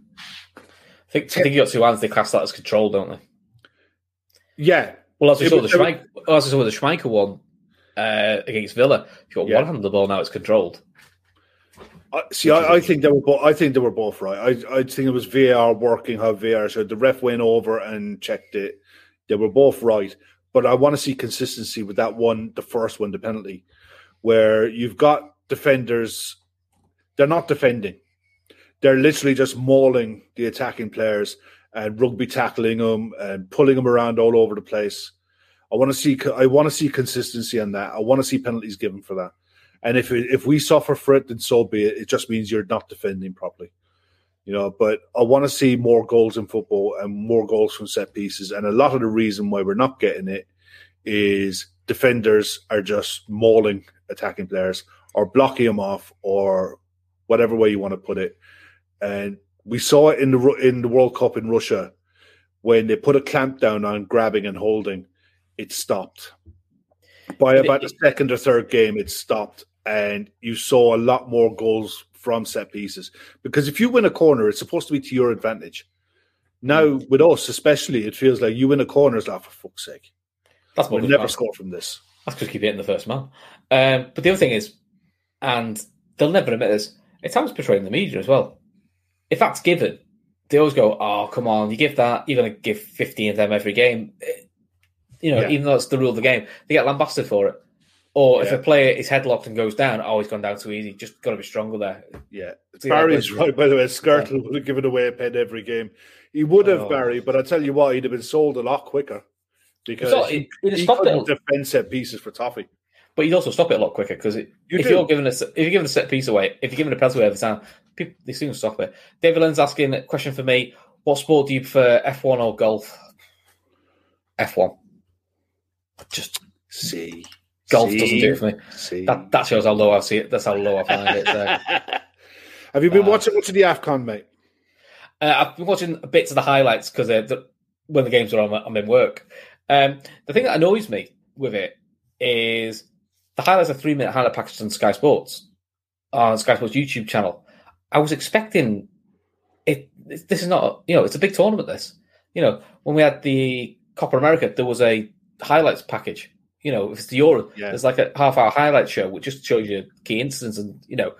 think, I think you got two hands. They class that as control, don't they? Yeah, Well, as we It saw the was- Schmeichel, as we saw with the Schmeichel one uh, against Villa, if you got Yeah. one hand on the ball now, it's controlled. I, see, I, I think they were both. I think they were both right. I, I think it was VAR working how VAR should. The ref went over and checked it. They were both right, but I want to see consistency with that one, the first one, the penalty, where you've got defenders. They're not defending. They're literally just mauling the attacking players and rugby tackling them and pulling them around all over the place. I want to see. I want to see consistency on that. I want to see penalties given for that. And if if we suffer for it, then so be it. It just means you're not defending properly, you know. But I want to see more goals in football and more goals from set pieces. And a lot of the reason why we're not getting it is defenders are just mauling attacking players or blocking them off or whatever way you want to put it. And we saw it in the in the World Cup in Russia when they put a clamp down on grabbing and holding. It stopped by about the second or third game. It stopped, and you saw a lot more goals from set pieces. Because if you win a corner, it's supposed to be to your advantage. Now, Mm. with us, especially, it feels like you win a corner, it's like, for fuck's sake. That's what We'll we never score from this. That's because keep hitting the first man. Um, but the other thing is, and they'll never admit this, it's how it's portrayed in the media as well. If that's given, they always go, "Oh, come on, you give that, you're going to give 15 of them every game." Eh, You know, Yeah. even though it's the rule of the game, they get lambasted for it. Or if a player is headlocked and goes down, oh, he's gone down too easy. Just got to be stronger there. Yeah. Barry's but- right, by the way. Skrtel would have given away a pen every game. He would have, Oh. Barry, but I tell you what, he'd have been sold a lot quicker because So, he, he stop couldn't it. defend set pieces for Toffee. But you'd also stop it a lot quicker because if do. you're giving a, if you're giving a set piece away, if you're giving a penalty away every time, people they soon stop it. David Lynn's asking a question for me: What sport do you prefer, F1 or golf? F1. Just See. Golf See? doesn't do it for me. See. That that shows how low I see it. That's how low I find it. So. have you been Uh, watching much of the AFCON, mate? Uh, I've been watching bits of the highlights because uh, the, when the games are on, I'm in work. Um, the thing that annoys me with it is the highlights are three minute highlight packages on Sky Sports on Sky Sports YouTube channel. I was expecting it. This is not, you know, it's a big tournament. This, you know, when we had the Copa America, there was a highlights package. You know, if it's the Euro, Yeah. there's like a half hour highlight show which just shows you key incidents and you know,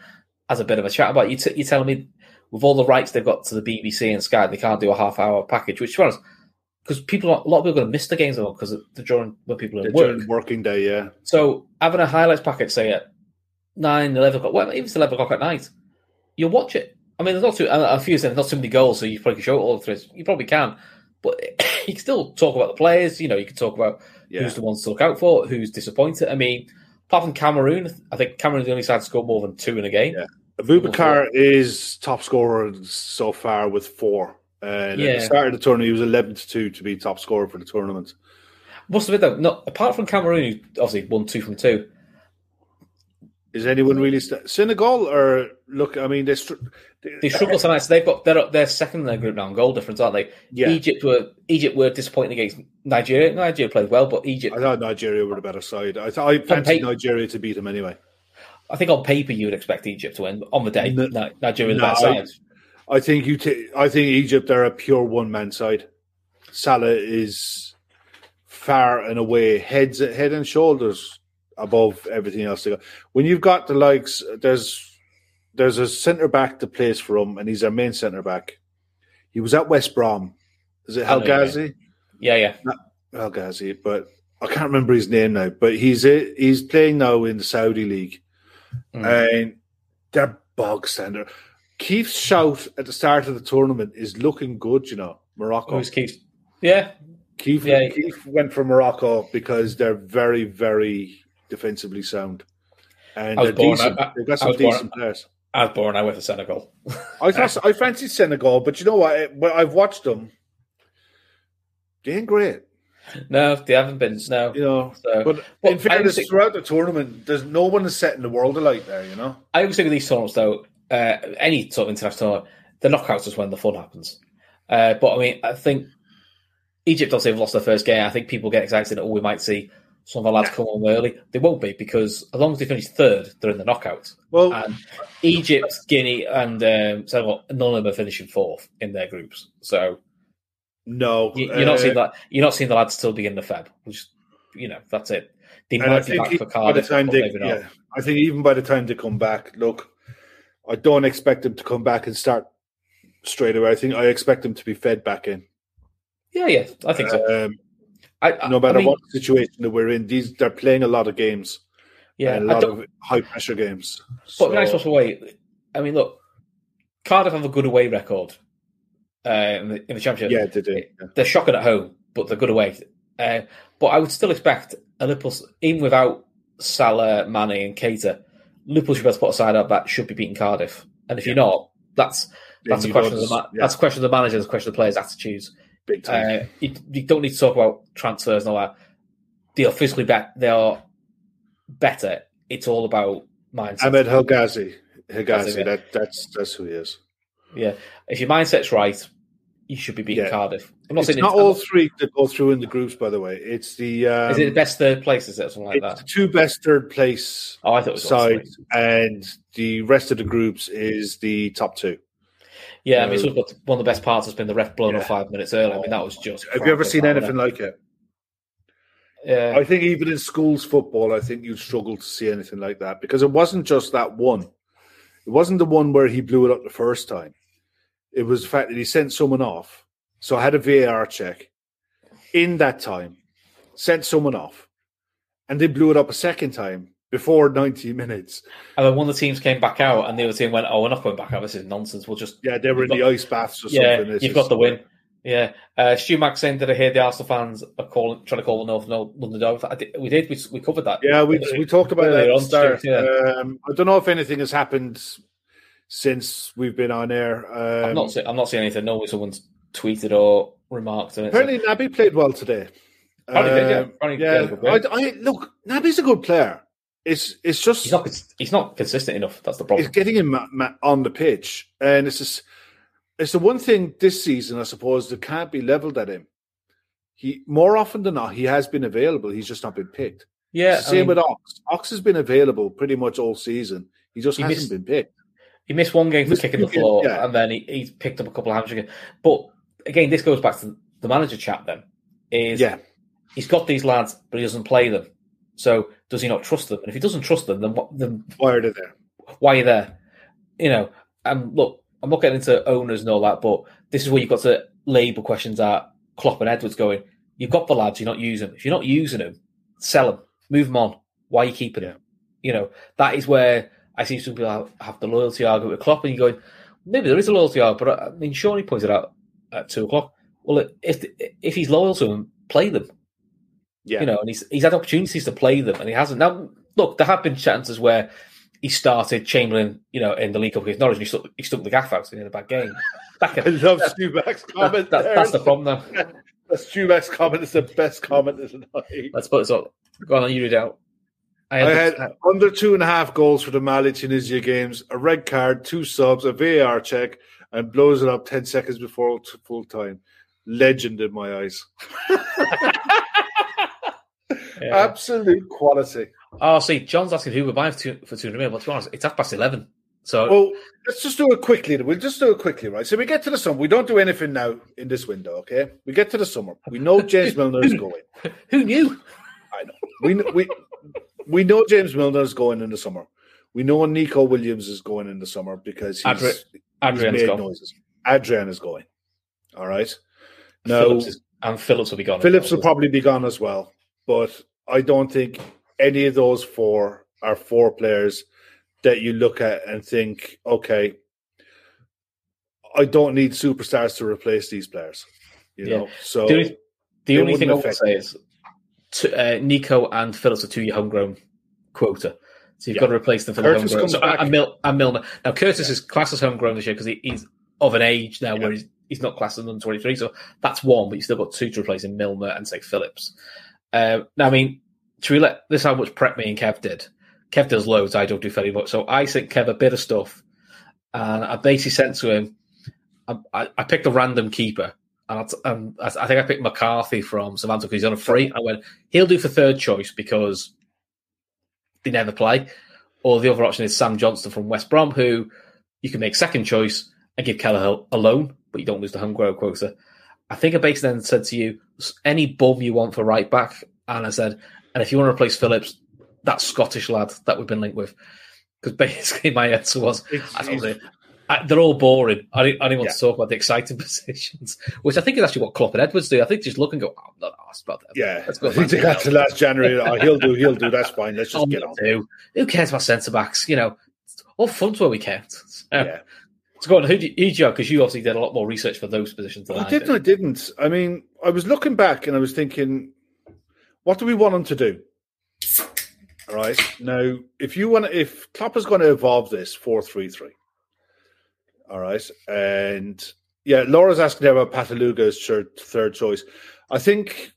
as a bit of a chat about. You t- you're telling me with all the rights they've got to the BBC and Sky, they can't do a half hour package, which to because people, a lot of people are going to miss the games because they're during when people are work. working day, yeah. So having a highlights package, say at 9, 11 o'clock, well, even it's 11 o'clock at night, you'll watch it. I mean, there's not too, a a few there's not too many goals, so you probably can show it all through. You probably can. But you can still talk about the players, you know, you can talk about Yeah. who's the ones to look out for, who's disappointed. I mean, apart from Cameroon, I think Cameroon's the only side to score more than two in a game. Yeah. Aboubakar is top scorer so far with four. And at Yeah. the start of the tournament, he was 11 to 2 to be top scorer for the tournament. Must have been though. Not apart from Cameroon, who obviously won two from two. Is anyone really st- Senegal or look? I mean, they, str- They struggle tonight. So they've got they're up, they're second in their group now in goal difference, aren't they? Yeah. Egypt were Egypt were disappointing against Nigeria. Nigeria played well, but Egypt. I thought Nigeria were the better side. I I fancied paper- Nigeria to beat them anyway. I think on paper you would expect Egypt to win. but On the day, No- no, Nigeria the no, better I- side. I think you. T- I think Egypt are a pure one man side. Salah is far and away heads head and shoulders above everything else. When you've got the likes, there's there's a centre back that plays for him, and he's our main centre back. He was at West Brom. Is it I know you Hegazi? Yeah, yeah. Hegazi, but I can't remember his name now. But he's a, he's playing now in the Saudi league, Mm. and they're bog standard. Keith's shout at the start of the tournament is looking good. You know, Morocco. Always keeps. Yeah, Keith, Yeah. Keith went for Morocco because they're very, very defensively sound, and I was they're born- decent. I- I- They've got some was born- decent players. I was born. I went for Senegal. I thought I fancied Senegal, but you know what? Well, I've watched them. They ain't great, no, they haven't been. No, you know. So- but Well, in fairness, think- throughout the tournament, there's no one is setting the world alight there. You know. I always think of these tournaments though. Uh, any sort of international tournament, the knockouts is when the fun happens. Uh, but I mean, I think Egypt obviously have lost their first game. I think people get excited. Oh, we might see some of our lads come on early. They won't be because as long as they finish third, they're in the knockout. Well, And Egypt, Guinea, and um, Senegal, none of them are finishing fourth in their groups. So no, you, you're not uh, seeing that. You're not seeing the lads still be in the Feb. Which you know that's it. They might be think back for by the Cardiff. time they, not. yeah, I think even by the time they come back, look, I don't expect them to come back and start straight away. I think I expect them to be fed back in. yeah, yeah, I think so. Um, I- no matter I mean, what situation that we're in, these they're playing a lot of games, yeah, a lot of high pressure games. But So, nice away. I mean, look, Cardiff have a good away record uh, in, the, in the championship. yeah, they do. yeah. They're shocking at home, but they're good away. Uh, but I would still expect a Liverpool, even without Salah, Mane, and Keita, Liverpool should be able to put a side up that should be beating Cardiff. And if you're not, that's that's a question of the ma- yeah. that's a question of the manager, that's a question of the players' attitudes. Big time. Uh, you, you don't need to talk about transfers and all that. They are physically better. They are better. It's all about mindset. Ahmed Hegazi, That's that that's that's who he is. Yeah, if your mindset's right, you should be beating Yeah. Cardiff. I'm not It's saying not it's, all three that go through in the groups, by the way. It's the um, is it the best third place? Is it or something like it's that? the two best third place Oh, I thought it was sides, and the rest of the groups is the top two. Yeah, I mean, it's always got- one of the best parts has been the ref blown Yeah. off five minutes early. I mean, that was just. Have you ever seen anything it? like it? Yeah, I think even in schools football, I think you'd struggle to see anything like that because it wasn't just that one. It wasn't the one where he blew it up the first time. It was the fact that he sent someone off. So I had a VAR check in that time, sent someone off, and they blew it up a second time before 90 minutes. and then one of the teams came back out, and the other team went, "Oh, we're not going back out. This is nonsense. We'll just Yeah, they were in You've the ice baths or yeah, something. This you've got the win." Yeah, uh, Stu Mack saying that I hear the Arsenal fans are calling, trying to call the North London did, we did, we, we covered that. Yeah, we we talked about that on, start. Yeah. Um, I don't know if anything has happened since we've been on air. Um, I'm not, see- I'm not seeing anything. No, someone's tweeted or remarked on it. so- apparently, Naby played well today. Did, yeah. Um, yeah, did good I, I, look, Naby's a good player. It's it's just He's not. He's not consistent enough. That's the problem. it's getting him uh, ma- on the pitch, and it's just it's the one thing this season, I suppose, that can't be leveled at him. He more often than not, he has been available. He's just not been picked. Yeah, same mean, with Ox. Ox has been available pretty much all season. He just He hasn't missed- been picked. he missed one game for kicking the floor, yeah. and then he, he picked up a couple of hamstring. But again, this goes back to the manager chat. Then is Yeah, he's got these lads, but he doesn't play them. So does he not trust them? And if he doesn't trust them, then what? Then why are they there? why are you there? You know, and look, I'm not getting into owners and all that, but this is where you've got to label questions at Klopp and Edwards going, you've got the lads, you're not using them. If you're not using them, sell them, move them on. Why are you keeping them? You know, that is where I see some people have, have the loyalty argument with Klopp and you're going, maybe there is a loyalty argument, but uh, I mean, Shawnee pointed out at two o'clock, well, if if he's loyal to them, play them Yeah, you know, and he's he's had opportunities to play them, and he hasn't. Now, look, there have been chances where he started Chamberlain, you know, in the League Cup against Norwich, and he stuck, he stuck the gaff out in a bad game. That I love Stu Mack's comment. that- there. that's the problem, though. That's Stu Mack's comment. It's the best comment of the night. Let's put this up. Go on, you read out. I I had, had under two and a half goals for the Mali Tunisia games, a red card, two subs, a VAR check, and blows it up 10 seconds before full time. Legend in my eyes. Yeah. Absolute quality. Oh, see, John's asking who we're buying for two, for 200 million. But to be honest, it's half past 11. So, Well, let's just do it quickly. We'll just do it quickly, right? So we get to the summer. We don't do anything now in this window, okay? We get to the summer. We know James Milner is going. who knew? I know. We we we know James Milner is going in the summer. We know Neco Williams is going in the summer because he's, Adri- he's made gone. noises. Adrian is going. All right. No, Phillips Phillips, is, and Phillips will be gone. Phillips will probably be gone as well, but I don't think any of those four are four players that you look at and think, okay, I don't need superstars to replace these players. You Yeah. know, so The only, the only thing I affect say is t- uh, Neco and Phillips are two year homegrown quota. So you've Yeah. got to replace them for Curtis the homegrown. So, back. and, Mil- and Milner. Now, Curtis is classed as homegrown this year because he, he's of an age now Yeah. where he's, he's not classed as under 23. So that's one, but you've still got two to replace in Milner and, say, Phillips. Uh, now, I mean, to let this is how much prep me and Kev did. Kev does loads, I don't do very much. So I sent Kev a bit of stuff. And I basically sent to him, I, I, picked a random keeper. And I, I think I picked McCarthy from Southampton because he's on a free. I went, he'll do for third choice because they never play. Or the other option is Sam Johnstone from West Brom, who you can make second choice and give Kelleher a loan, but you don't lose the homegrown quota. I think I basically then said to you, any bum you want for right back. And I said, and if you want to replace Phillips, that Scottish lad that we've been linked with. Because basically my answer was, I don't know, I, they're all boring. I didn't, I didn't want Yeah. to talk about the exciting positions, which I think is actually what Klopp and Edwards do. I think just look and go, oh, I'm not asked about that. yeah, Let's go I think they got to last January. Oh, he'll do, he'll do. That's fine. Let's just Oh, get on. do. Who cares about centre backs? You know, all fun's where we count. So, Yeah. so go on. Who do you, who do you Because you obviously did a lot more research for those positions than I, I didn't. I didn't. I mean, I was looking back and I was thinking, what do we want him to do? All right. Now, if you want, if Klopp is going to evolve this four three three, all right, and yeah, Laura's asking about Pitaluga as third, choice. I think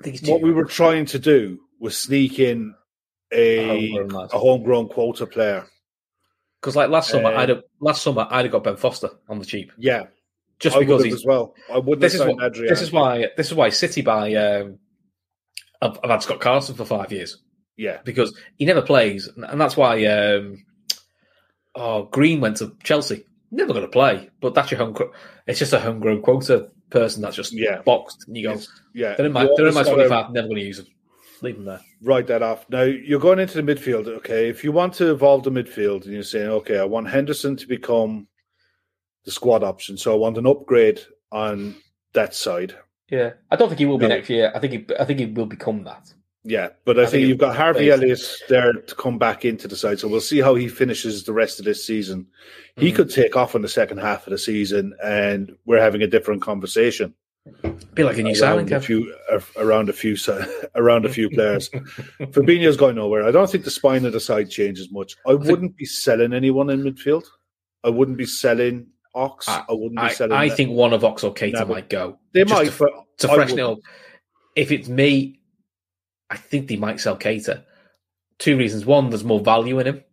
I think what we were trying to do was sneak in a homegrown lad. a homegrown quota player. Because like last summer, Uh, I'd have, last summer I'd have got Ben Foster on the cheap Yeah, just I because he's. as well. I wouldn't This have is what. Adrian. This is why. This is why City buy. Um, I've, I've had Scott Carson for five years Yeah, because he never plays, and that's why. Um, oh, Green went to Chelsea. Never going to play, but that's your home. It's just a homegrown quota person that's just Yeah. boxed, and you go. It's- yeah. They're in my, they're in my 25, never going to use them. Leave them there. write that off. Now you're going into the midfield. Okay, if you want to evolve the midfield, and you're saying, okay, I want Henderson to become the squad option, so I want an upgrade on that side. Yeah, I don't think he will be No. next year. I think he, I think he will become that. Yeah, but I, I think, think you've got Harvey based- Elliott there to come back into the side, so we'll see how he finishes the rest of this season. He Mhm. could take off in the second half of the season, and we're having a different conversation. Be like a new signing, around a few around a few around a few players. Fabinho's going nowhere. I don't think the spine of the side changes much. I think- wouldn't be selling anyone in midfield. I wouldn't be selling Ox. I- I, wouldn't be I, selling. I think one of Ox or No, might go. they might, to, but to I freshen up. If it's me, I think they might sell Keita. Two reasons. One, there's more value in him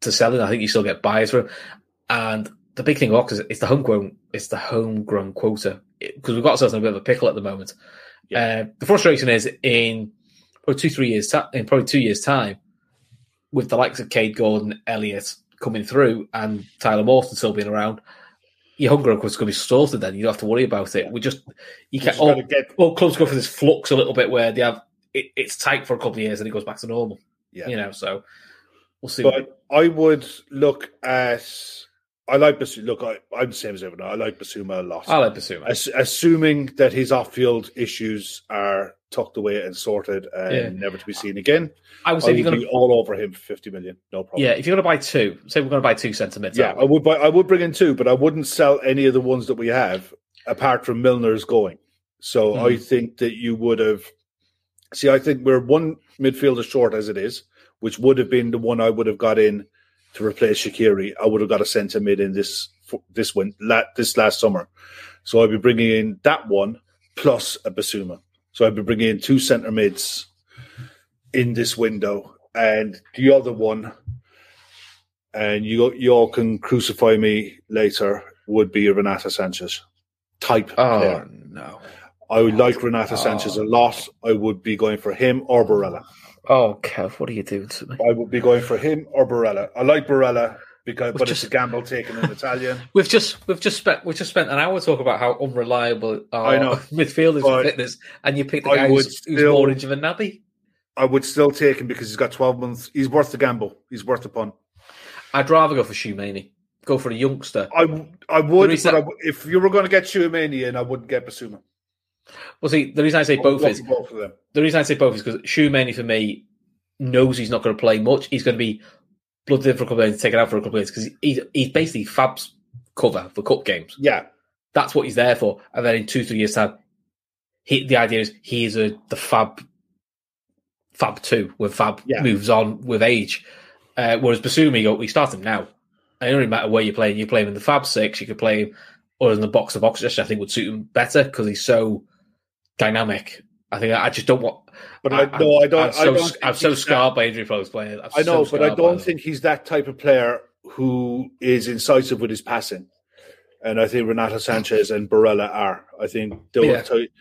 to sell him. I think you still get buyers for him. And the big thing with Ox is it's the homegrown, it's the homegrown quota because we've got ourselves in a bit of a pickle at the moment. Uh, the frustration is in probably two, three years, ta- in probably two years' time, with the likes of Kaide Gordon, Elliott coming through, and Tyler Morton still being around. Your quota is going to be sorted. Then you don't have to worry about it. We just you can't. All, get all clubs go for this flux a little bit where they have it, it's tight for a couple of years and it goes back to normal. yeah. You know, so we'll see. But I would look at. I like Bissouma. Look, I, I'm the same as everyone. I like Bissouma a lot. I'll let Bissouma. As, assuming that his off-field issues are tucked away and sorted and Yeah. never to be seen again, I would say you're going be to, all over him for 50 million. No problem. yeah, if you're going to buy two, say we're going to buy two centre mids. Yeah, I would buy, I would bring in two, but I wouldn't sell any of the ones that we have apart from Milner's going. So Hmm. I think that you would have. See, I think we're one midfielder short as it is, which would have been the one I would have got in to replace Shaqiri, I would have got a centre mid in this this win la, this last summer. So I'd be bringing in that one plus a Bissouma. So I'd be bringing in two centre mids in this window, and the other one, and you you all can crucify me later, would be a Renato Sanches type Oh player. no. I would like oh, Renato Sanches a lot. I would be going for him or Barella. Oh, Kev, what are you doing to me? I would be going for him or Barella. I like Barella because, but just- it's a gamble taken in Italian. We've just we've just spent we've just spent an hour talking about how unreliable our I know. midfielders fitness, and you pick the I guy who's, who's still- more injured than Naby. I would still take him because he's got 12 months. He's worth the gamble. He's worth the punt. I'd rather go for Chouameni. Go for a youngster. I, I would, but I w- if you were going to get Chouameni in, I wouldn't get Bissouma. Well, see, the reason I say both is both of them. the reason I say both is because Chouameni for me knows he's not going to play much. He's going to be blooded in for a couple of days, taken out for a couple of days because he's he's basically Fab's cover for cup games. Yeah, That's what he's there for. And then in two three years time, he the idea is he is a the Fab Fab two when Fab Yeah. moves on with age. Uh, whereas Bissouma, we start him now. And it doesn't matter where you're playing. You play him in the Fab six. You could play him or in the box to box. I think would suit him better because he's so dynamic. I think I just don't want. But I, no, I don't. I'm I so, don't I'm so scarred by injury problems playing. I know, so but I don't think he's that type of player who is incisive with his passing. And I think Renato Sanches and Barella are. I think those Yeah. type,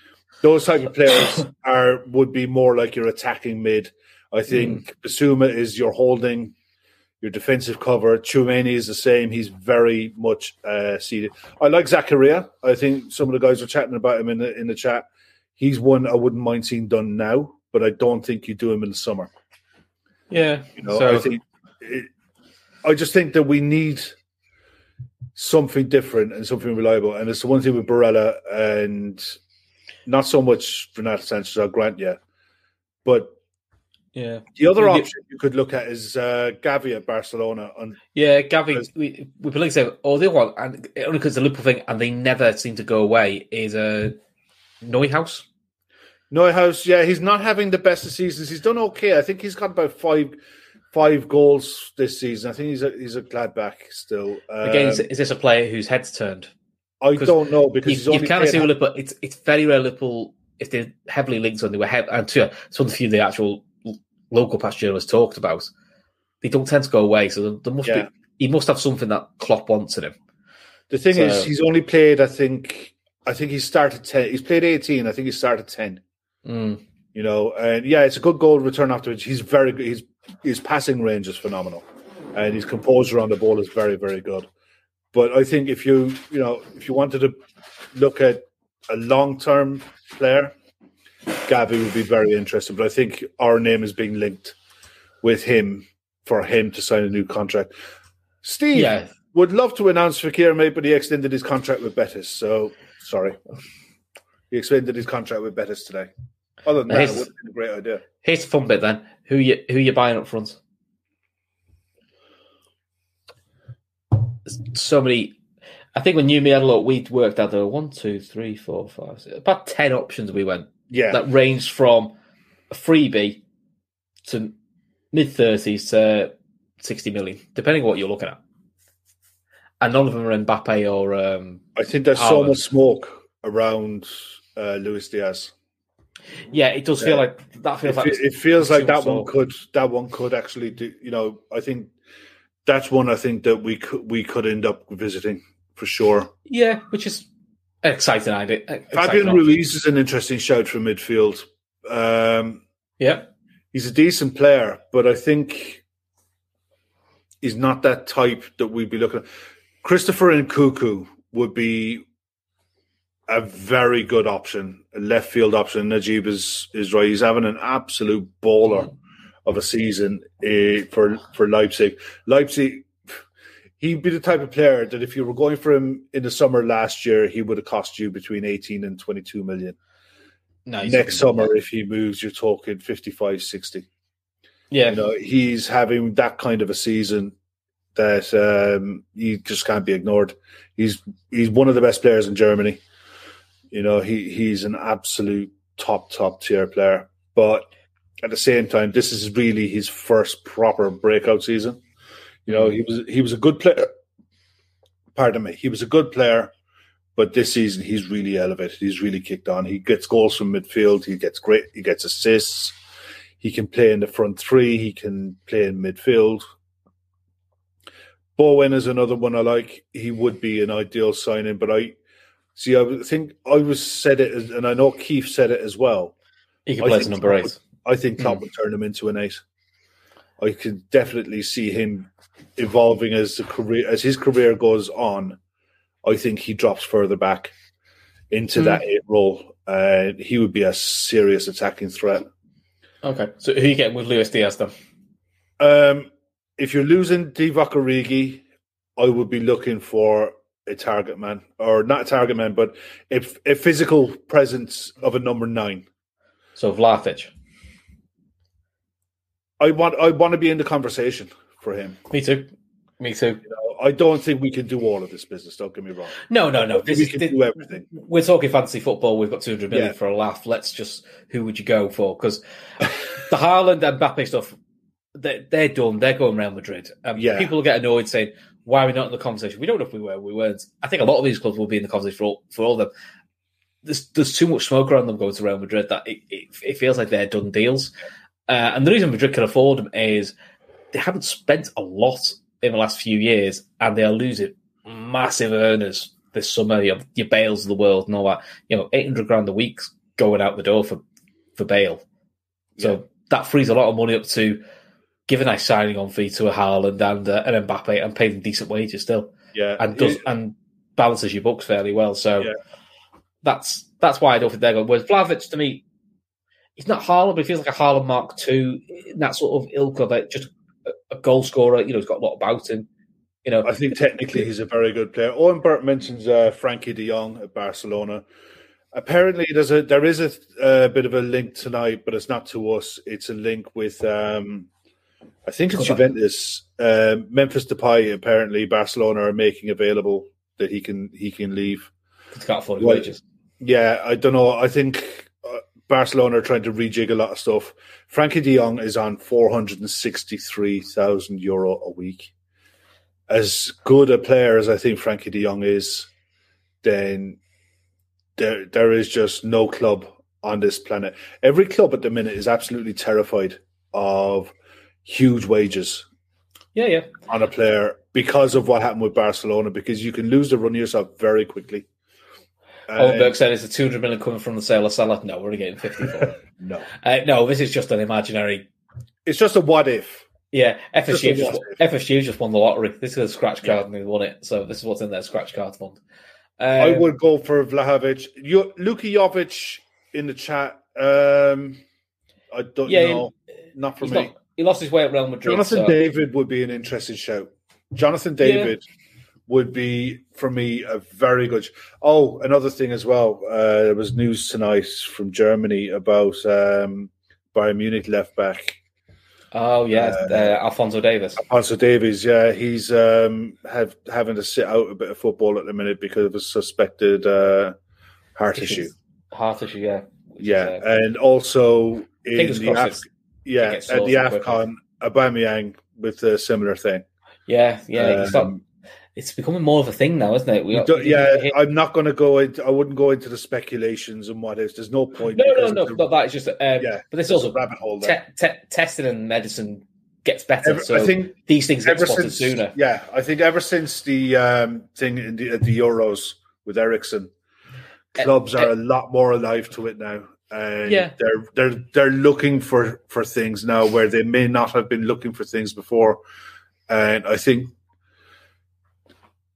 those type of players are would be more like your attacking mid. I think Bissouma is your holding, your defensive cover. Chouameni is the same. He's very much uh, seated. I like Zakaria. I think some of the guys are chatting about him in the in the chat. He's one I wouldn't mind seeing done now, but I don't think you do him in the summer. Yeah. You know, so I think it, I just think that we need something different and something reliable, and it's the one thing with Barella and not so much Renato Sanches. I'll grant you, but yeah. the other option you could look at is uh, Gavi at Barcelona. On Yeah, Gavi, Because- we we believe so. Or the other one, and only because the Liverpool thing, and they never seem to go away, is uh, Neuhaus. Neuhaus, yeah, he's not having the best of seasons. He's done okay. I think he's got about five five goals this season. I think he's a he's a Gladbach still. Again, Um, is, is this a player whose head's turned? I don't know because You, he's you only kind of played see Liverpool, it's it's very rare Liverpool if they're heavily linked on they were hev- and two, it's one of the few the actual local past journalists talked about. They don't tend to go away, so there, there must Yeah. be he must have something that Klopp wants in him. The thing So- is, he's only played. I think. I think he started ten. He's played eighteen. I think he started ten. Mm. You know, and yeah, it's a good goal return afterwards. He's very good. His his passing range is phenomenal, and his composure on the ball is very very good. But I think if you you know if you wanted to look at a long term player, Gavi would be very interesting. But I think our name is being linked with him for him to sign a new contract. Steve, Yeah. would love to announce Fekir, mate, but he extended his contract with Betis. So sorry, he extended his contract with Betis today. Other than that, His- it would have been a great idea. Here's the fun bit then. Who you who you buying up front? So many. I think when you and me had a look, we'd worked out there were one, two, three, four, five, six, about ten options. We went Yeah, that ranged from a freebie to mid thirties to sixty million, depending on what you're looking at. And none of them are Mbappe or um, I think there's so much smoke around uh, Luis Diaz. Yeah. It does feel Yeah. like that feels It, like it feels like that one could that one could actually do. You know, I think that's one I think that we could we could end up visiting for sure. yeah, which is exciting idea. Fabian. Ruiz is an interesting shout for midfield. Um, Yeah. he's a decent player, but I think he's not that type that we'd be looking at. Christopher Nkunku would be a very good option, a left field option. Najib is, is right. He's having an absolute baller of a season uh, for for Leipzig. Leipzig, he'd be the type of player that if you were going for him in the summer last year, he would have cost you between 18 and 22 million. No, Next summer, if he moves, you're talking 55, 60 Yeah. you know he's having that kind of a season that um, he just can't be ignored. He's he's one of the best players in Germany. You know he he's an absolute top top tier player, but at the same time, this is really his first proper breakout season. You know, he was he was a good player. Pardon me, he was a good player, but this season he's really elevated. He's really kicked on. He gets goals from midfield. He gets great. He gets assists. He can play in the front three. He can play in midfield. Bowen is another one I like. He would be an ideal signing, but I see. I think I was said it, as, and I know Keith said it as well. He can play as number eight. would- I think Klopp would turn him into an eight. I could definitely see him evolving as the career as his career goes on. I think he drops further back into Hmm. that eight role. Uh, he would be a serious attacking threat. Okay, so who are you getting with Luis Diaz then? Um, if you're losing Divock Origi, I would be looking for a target man, or not a target man, but a, a physical presence of a number nine. So Vlahovic. I want I want to be in the conversation for him. Me too. Me too. I don't think we can do all of this business. Don't get me wrong. No, no, no. This we is, can thi- do everything. We're talking fantasy football. We've got 200 million Yeah. for a laugh. Let's just, who would you go for? Because the Haaland and Mbappe stuff, they're, they're done. They're going Real Madrid. Um, Yeah. People get annoyed saying, why are we not in the conversation? We don't know if we were, we weren't. I think a lot of these clubs will be in the conversation for all, for all of them. There's, there's too much smoke around them going to Real Madrid that it, it, it feels like they're done deals. Uh, and the reason Madrid can afford them is they haven't spent a lot in the last few years, and they are losing massive earners this summer. Your, your Bales of the world and all that. You know, eight hundred grand a week going out the door for for Bale. So Yeah. that frees a lot of money up to give a nice signing on fee to a Haaland and uh, an Mbappe and pay them decent wages still, Yeah, and does and balances your books fairly well. So Yeah. that's that's why I don't think they're going. Whereas Vlahovic to me, he's not Haaland, but he feels like a Haaland Mark II in that sort of ilk of it, just a, a goal scorer. You know, he's got a lot about him. You know, I think technically he's a very good player. Owen Burt mentions uh, Frenkie De Jong at Barcelona. Apparently, there's a there is a, uh bit of a link tonight, but it's not to us. It's a link with um, I think it's Juventus. Um Memphis Depay. Apparently, Barcelona are making available that he can he can leave. he's got his Well, wages. Yeah, I don't know. I think uh, Barcelona are trying to rejig a lot of stuff. Frenkie De Jong is on four hundred and sixty-three thousand euro a week. As good a player as I think Frenkie De Jong is, then there there is just no club on this planet. Every club at the minute is absolutely terrified of huge wages Yeah, yeah. on a player because of what happened with Barcelona. Because you can lose the run yourself very quickly. Holmberg said it's a 200 million coming from the sale of Salah. No, we're getting 50 for it. no, Uh, no, this is just an imaginary. it's just a what if. Yeah, Just FSG just, what FSG just won the lottery. This is a scratch card and they won it. So this is what's in their scratch card fund. Um, I would go for Vlahovic. You, Luka Jovic in the chat. Um, I don't Yeah, know. Not for me. not, he lost his way at Real Madrid. Jonathan so- David would be an interesting shout. Jonathan David would be for me a very good. Oh, another thing as well. Uh, there was news tonight from Germany about um, Bayern Munich left back Oh yeah, Uh, uh, Alphonso Davies. Alphonso Davies. Yeah, he's um, have having to sit out a bit of football at the minute because of a suspected uh, heart issue. Heart issue, yeah. Which Yeah, is, uh, and also in the. Af- yeah at the Afcon, Aubameyang with a similar thing. yeah, yeah. it's, not, Um, it's becoming more of a thing now, isn't it? We, we yeah, I'm not going to go into. I wouldn't go into the speculations and what is. There's no point. no, no, no, a- not that. It's just, um, Yeah, but this there's a also rabbit hole te- te- testing and medicine gets better. Ever- so I think these things get spotted since, sooner. yeah, I think ever since the um, thing in the, at the Euros with Eriksen, clubs are a lot more alive to it now. And Yeah. they're they're they're looking for for things now where they may not have been looking for things before. And I think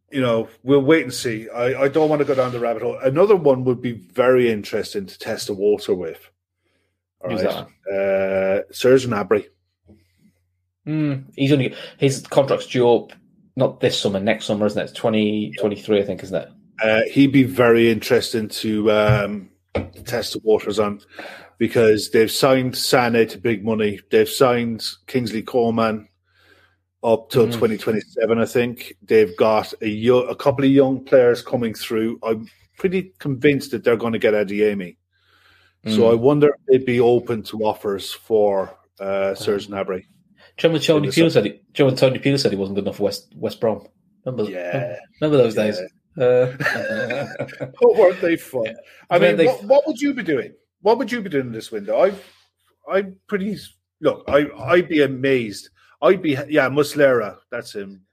you know, we'll wait and see. I, I don't want to go down the rabbit hole. Another one would be very interesting to test the water with. All Who's right. Uh, Serge Gnabry. Mm, he's only his contract's due up not this summer, next summer, isn't it? It's twenty twenty three, I think, isn't it? Uh, he'd be very interesting to um, test the waters on because they've signed Sane to big money. They've signed Kingsley Coman up till Mm. 2027, I think. They've got a, yo- a couple of young players coming through. I'm pretty convinced that they're going to get Adeyemi. So Mm. I wonder if they'd be open to offers for uh, Serge Gnabry. Do you remember Tony Peel said? He, do you remember Tony Peel said he wasn't good enough for West West Brom? Remember? Yeah. Remember those Yeah. days? Uh, Oh, weren't they fun? I mean, what, what would you be doing? What would you be doing in this window? I, I'm pretty. Look, I, I'd be amazed. I'd be, yeah, Muslera. That's him.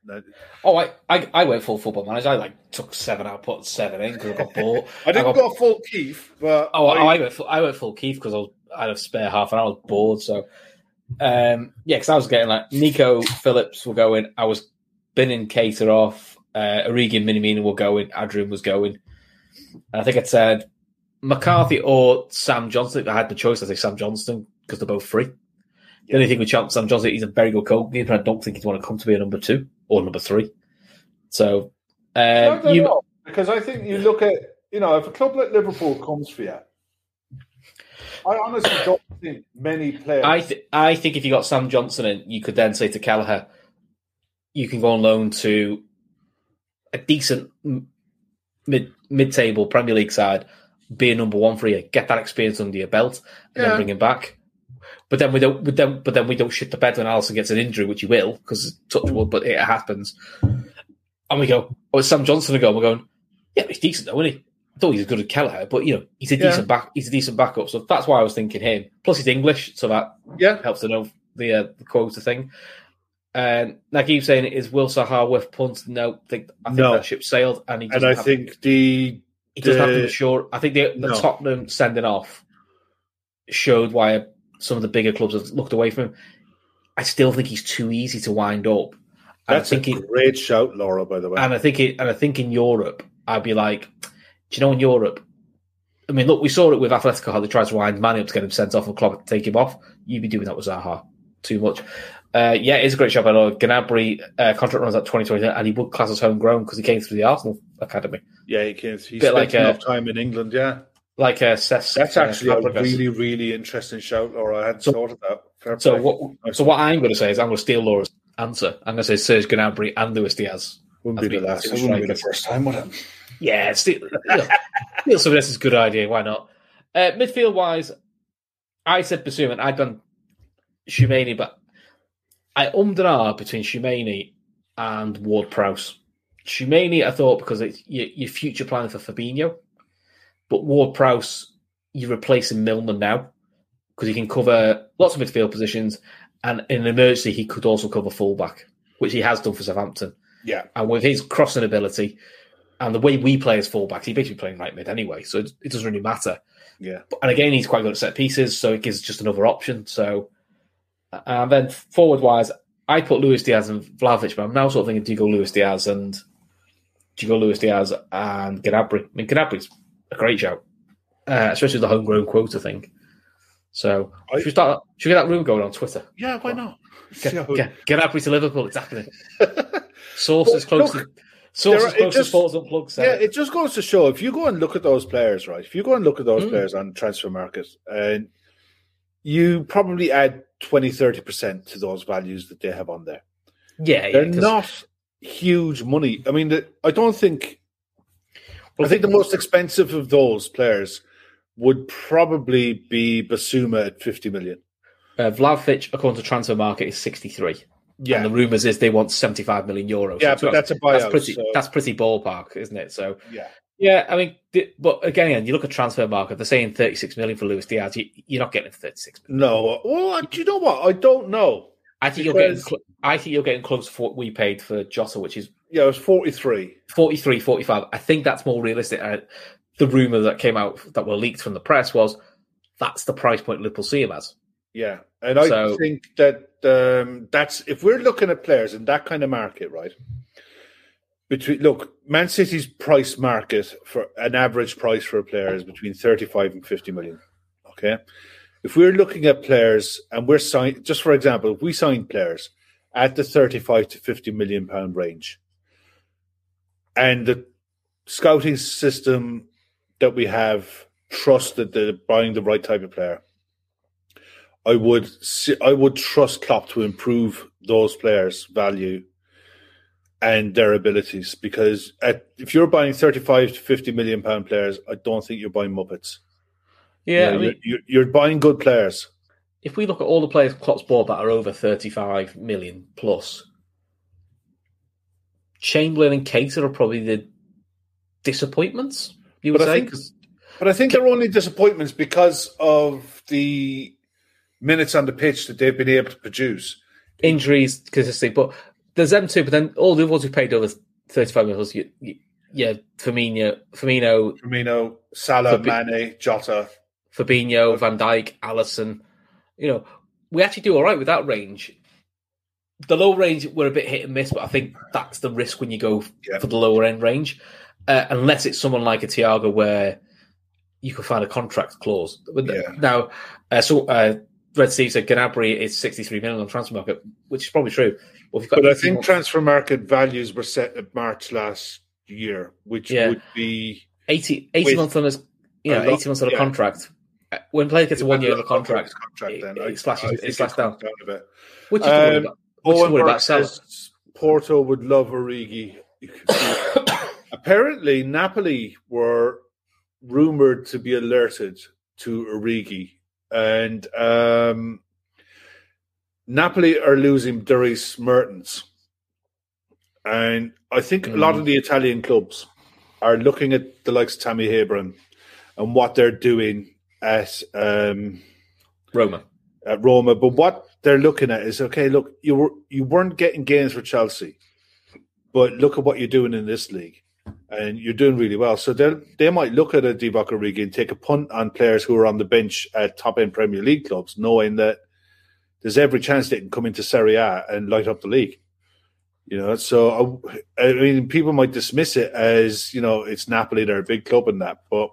Oh, I, I I went full football manager. I like took seven out, put seven in because I got bored. I didn't got- go full Keith, but Oh, I, I, went full, I went full Keith because I was I had a spare half and I was bored. So, um, yeah, because I was getting like Nico Phillips were going. I was binning Keita off. Uh, Origi and Minamino were going. Adrian was going. And I think it said McCarthy or Sam Johnstone. If I had the choice, I'd say Sam Johnstone because they're both free. The only thing with Sam Johnstone, he's a very good goalkeeper. and I don't think he'd want to come to be a number two or number three. So, I don't you, because I think you look at you know if a club like Liverpool comes for you, I honestly don't think many players. I th- I think if you got Sam Johnstone in, you could then say to Kelleher, you can go on loan to a decent mid mid table Premier League side, be a number one for you, get that experience under your belt, and Yeah. then bring him back. But then we don't. But then, but then we don't shit the bed when Alisson gets an injury, which he will, because touch wood, but it happens. And we go, oh, it's Sam Johnstone ago. We're going, yeah, he's decent though, isn't he? I thought he's as good as Kelleher, but you know, he's a Yeah. decent back. He's a decent backup. So that's why I was thinking him. Plus, he's English, so that yeah, helps to know the uh, the quota thing. Um, and Nagib saying is Will Zaha worth punt? No, I think I think No. that ship sailed, and he and I have, think the he doesn't have the- to be sure. I think the, the No. Tottenham sending off showed why some of the bigger clubs have looked away from him. I still think he's too easy to wind up. And that's I a think it, great shout, Laura. By the way, and I think it, and I think in Europe, I'd be like, do you know in Europe? I mean, look, we saw it with Atletico how they tried to wind Manny up to get him sent off and Klopp to take him off. You'd be doing that with Zaha too much. Uh, yeah, it is a great shot. I know Gnabry uh, contract runs out 2020, and he would class as homegrown because he came through the Arsenal academy, yeah, he can. He spent like, uh, enough time in England. Yeah, like uh, Cesc, that's uh, actually a really, really interesting shout, Laura. I hadn't So- thought of that. Fair So play. what? So what I'm going to say is I'm going to steal Laura's answer. I'm going to say Serge Gnabry and Luis Diaz. Wouldn't be the last. It wouldn't be the first time with him. Yeah, steal, you know, steal somebody else's good idea. Why not? Uh, midfield wise, I said Bissouma and I'd done Chouameni, but I ummed and ahed between Chouameni and Ward Prowse. Chouameni, I thought because it's you, you're future plan for Fabinho, but Ward Prowse, you're replacing Milner now because he can cover lots of midfield positions, and in an emergency, he could also cover fullback, which he has done for Southampton. Yeah, And with his crossing ability and the way we play as fullbacks, he's basically playing right mid anyway, so it, it doesn't really matter. yeah. But- And again, he's quite good at set pieces, so it gives just another option. So, and then forward wise, I put Luis Diaz and Vlahovic, but I'm now sort of thinking, do you go Luis Diaz and do you go Luis Diaz and Gnabry? I mean, Gnabry's a great shout, uh, especially the homegrown quota thing. So, I- should we start? Should we get that room going on Twitter? Yeah, why not? Get, get, Gnabry to Liverpool, it's happening. Sources close look, to sources there are- it close to just- Unplugged. Yeah, it. it just goes to show if you go and look at those players, right? If you go and look at those Mm. players on transfer market, and you probably add 20 30% to those values that they have on there. yeah, yeah, They're 'cause- not huge money. I mean, the, I don't think. Well, I think the most expensive of those players would probably be Bissouma at 50 million. Uh, Vlahovic, according to transfer market, is 63. Yeah. And the rumours is they want 75 million euros. yeah, So but that's a buyout. that's pretty, so- that's pretty ballpark, isn't it? So, yeah. Yeah, I mean, but again, you look at transfer market, they're saying 36 million for Luis Diaz. You, you're not getting 36 million. No. Well, do you know what? I don't know. I think you're getting, cl- I think you're getting close to what we paid for Jota, which is Yeah, it was 43. 43, 45. I think that's more realistic. Uh, the rumour that came out that were leaked from the press was that's the price point Liverpool see him as. Yeah, and I So- think that um, that's if we're looking at players in that kind of market, right? Between look, Man City's price market for an average price for a player is between thirty-five and fifty million. Okay, if we're looking at players and we're sign, just for example, if we sign players at the thirty-five to fifty million pound range, and the scouting system that we have trust that they're buying the right type of player. I would I would trust Klopp to improve those players' value and their abilities because at, if you're buying 35 to 50 million pound players, I don't think you're buying muppets. Yeah, You know, I mean, you're, buying good players. if we look at all the players Klopp's bought that are over 35 million plus, Chamberlain and Keita are probably the disappointments, you would But I say. think- But I think they're only disappointments because of the minutes on the pitch that they've been able to produce. injuries consistently. But there's them too. But then all the other ones who paid over 35 million, you, you, yeah, Firmino, Firmino, Firmino, Salah, But- Mane, Jota. Fabinho, Van Dijk, Alisson. You know, we actually do all right with that range. The low range we're a bit hit and miss, but I think that's the risk when you go Yeah. for the lower end range, uh, unless it's someone like a Thiago where you can find a contract clause. Yeah. Now, uh, so uh, Red Steve said Gnabry is 63 million on transfer market, which is probably true. You've got But I think months- transfer market values were set at March last year, which Yeah. would be 80, 80 months on his, you a know, lot- 80 months on a yeah. contract. Uh, When a player gets a one year on a contract, contract it- then. it I- slashes- it slashes comes down. a bit. which is Um, about, which the Owen worry about says Porto would love Origi. You can see- Apparently, Napoli were rumored to be alerted to Origi, and um, Napoli are losing Dries Mertens, and I think a lot of the Italian clubs are looking at the likes of Tammy Abraham and what they're doing at. Um, Roma. at Roma. But what they're looking at is okay. Look, you were you weren't getting gains for Chelsea, but look at what you're doing in this league, and you're doing really well. So they they might look at a Divock Origi and take a punt on players who are on the bench at top end Premier League clubs, knowing that there's every chance they can come into Serie A and light up the league. You know, so I, I mean, people might dismiss it as you know it's Napoli, they're a big club and that, but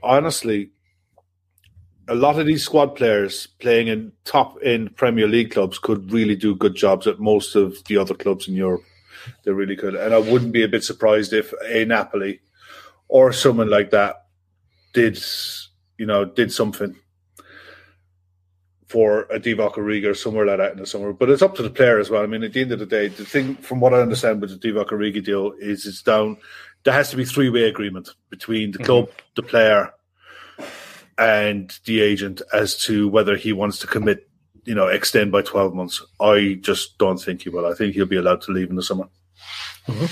honestly, a lot of these squad players playing in top end Premier League clubs could really do good jobs at most of the other clubs in Europe. They really could, and I wouldn't be a bit surprised if a Napoli or someone like that did, you know, did something for a Divock Origi or somewhere like that in the summer. But it's up to the player as well. I mean, at the end of the day, the thing, from what I understand with the Divock Origi deal, is it's down. There has to be three way agreement between the mm-hmm. club, the player, and the agent as to whether he wants to commit, you know, extend by 12 months. I just don't think he will. I think he'll be allowed to leave in the summer. Mm-hmm.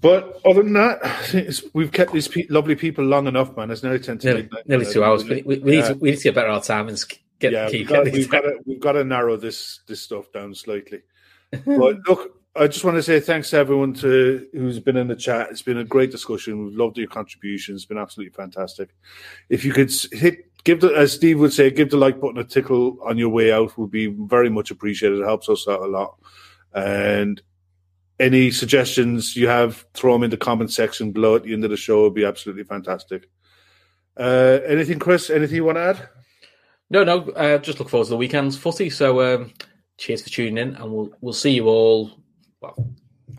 But other than that, it's, we've kept these pe- lovely people long enough, man. It's nearly 10 to Nearly, nearly two hours. We, we, we need Yeah. to, we need to get better at our time and get yeah, keep we've got, we've got to we've got to narrow this this stuff down slightly. but look, I just want to say thanks to everyone to who's been in the chat. It's been a great discussion. We've loved your contributions. It's been absolutely fantastic. If you could hit give the as Steve would say, give the like button a tickle on your way out would be very much appreciated. It helps us out a lot. And any suggestions you have, throw them in the comment section below at the end of the show. Would be absolutely fantastic. Uh, anything, Chris? Anything you want to add? No, no. Uh, just look forward to the weekend's footy. So, um, cheers for tuning in, and we'll we'll see you all. Well,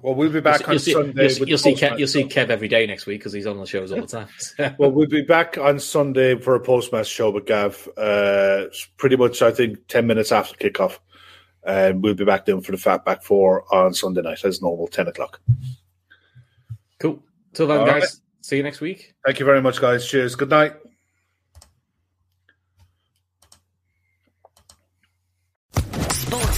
Well, we'll be back you'll on see, Sunday. you'll you'll see, Kev, you'll see. Kev every day next week because he's on the shows all the time. Well, we'll be back on Sunday for a post-match show with Gav. Uh, pretty much, I think, ten minutes after kickoff, and we'll be back then for the Fat Back Four on Sunday night as normal, ten o'clock. cool. Till then, All guys. right. See you next week. Thank you very much, guys. Cheers. Good night. Sports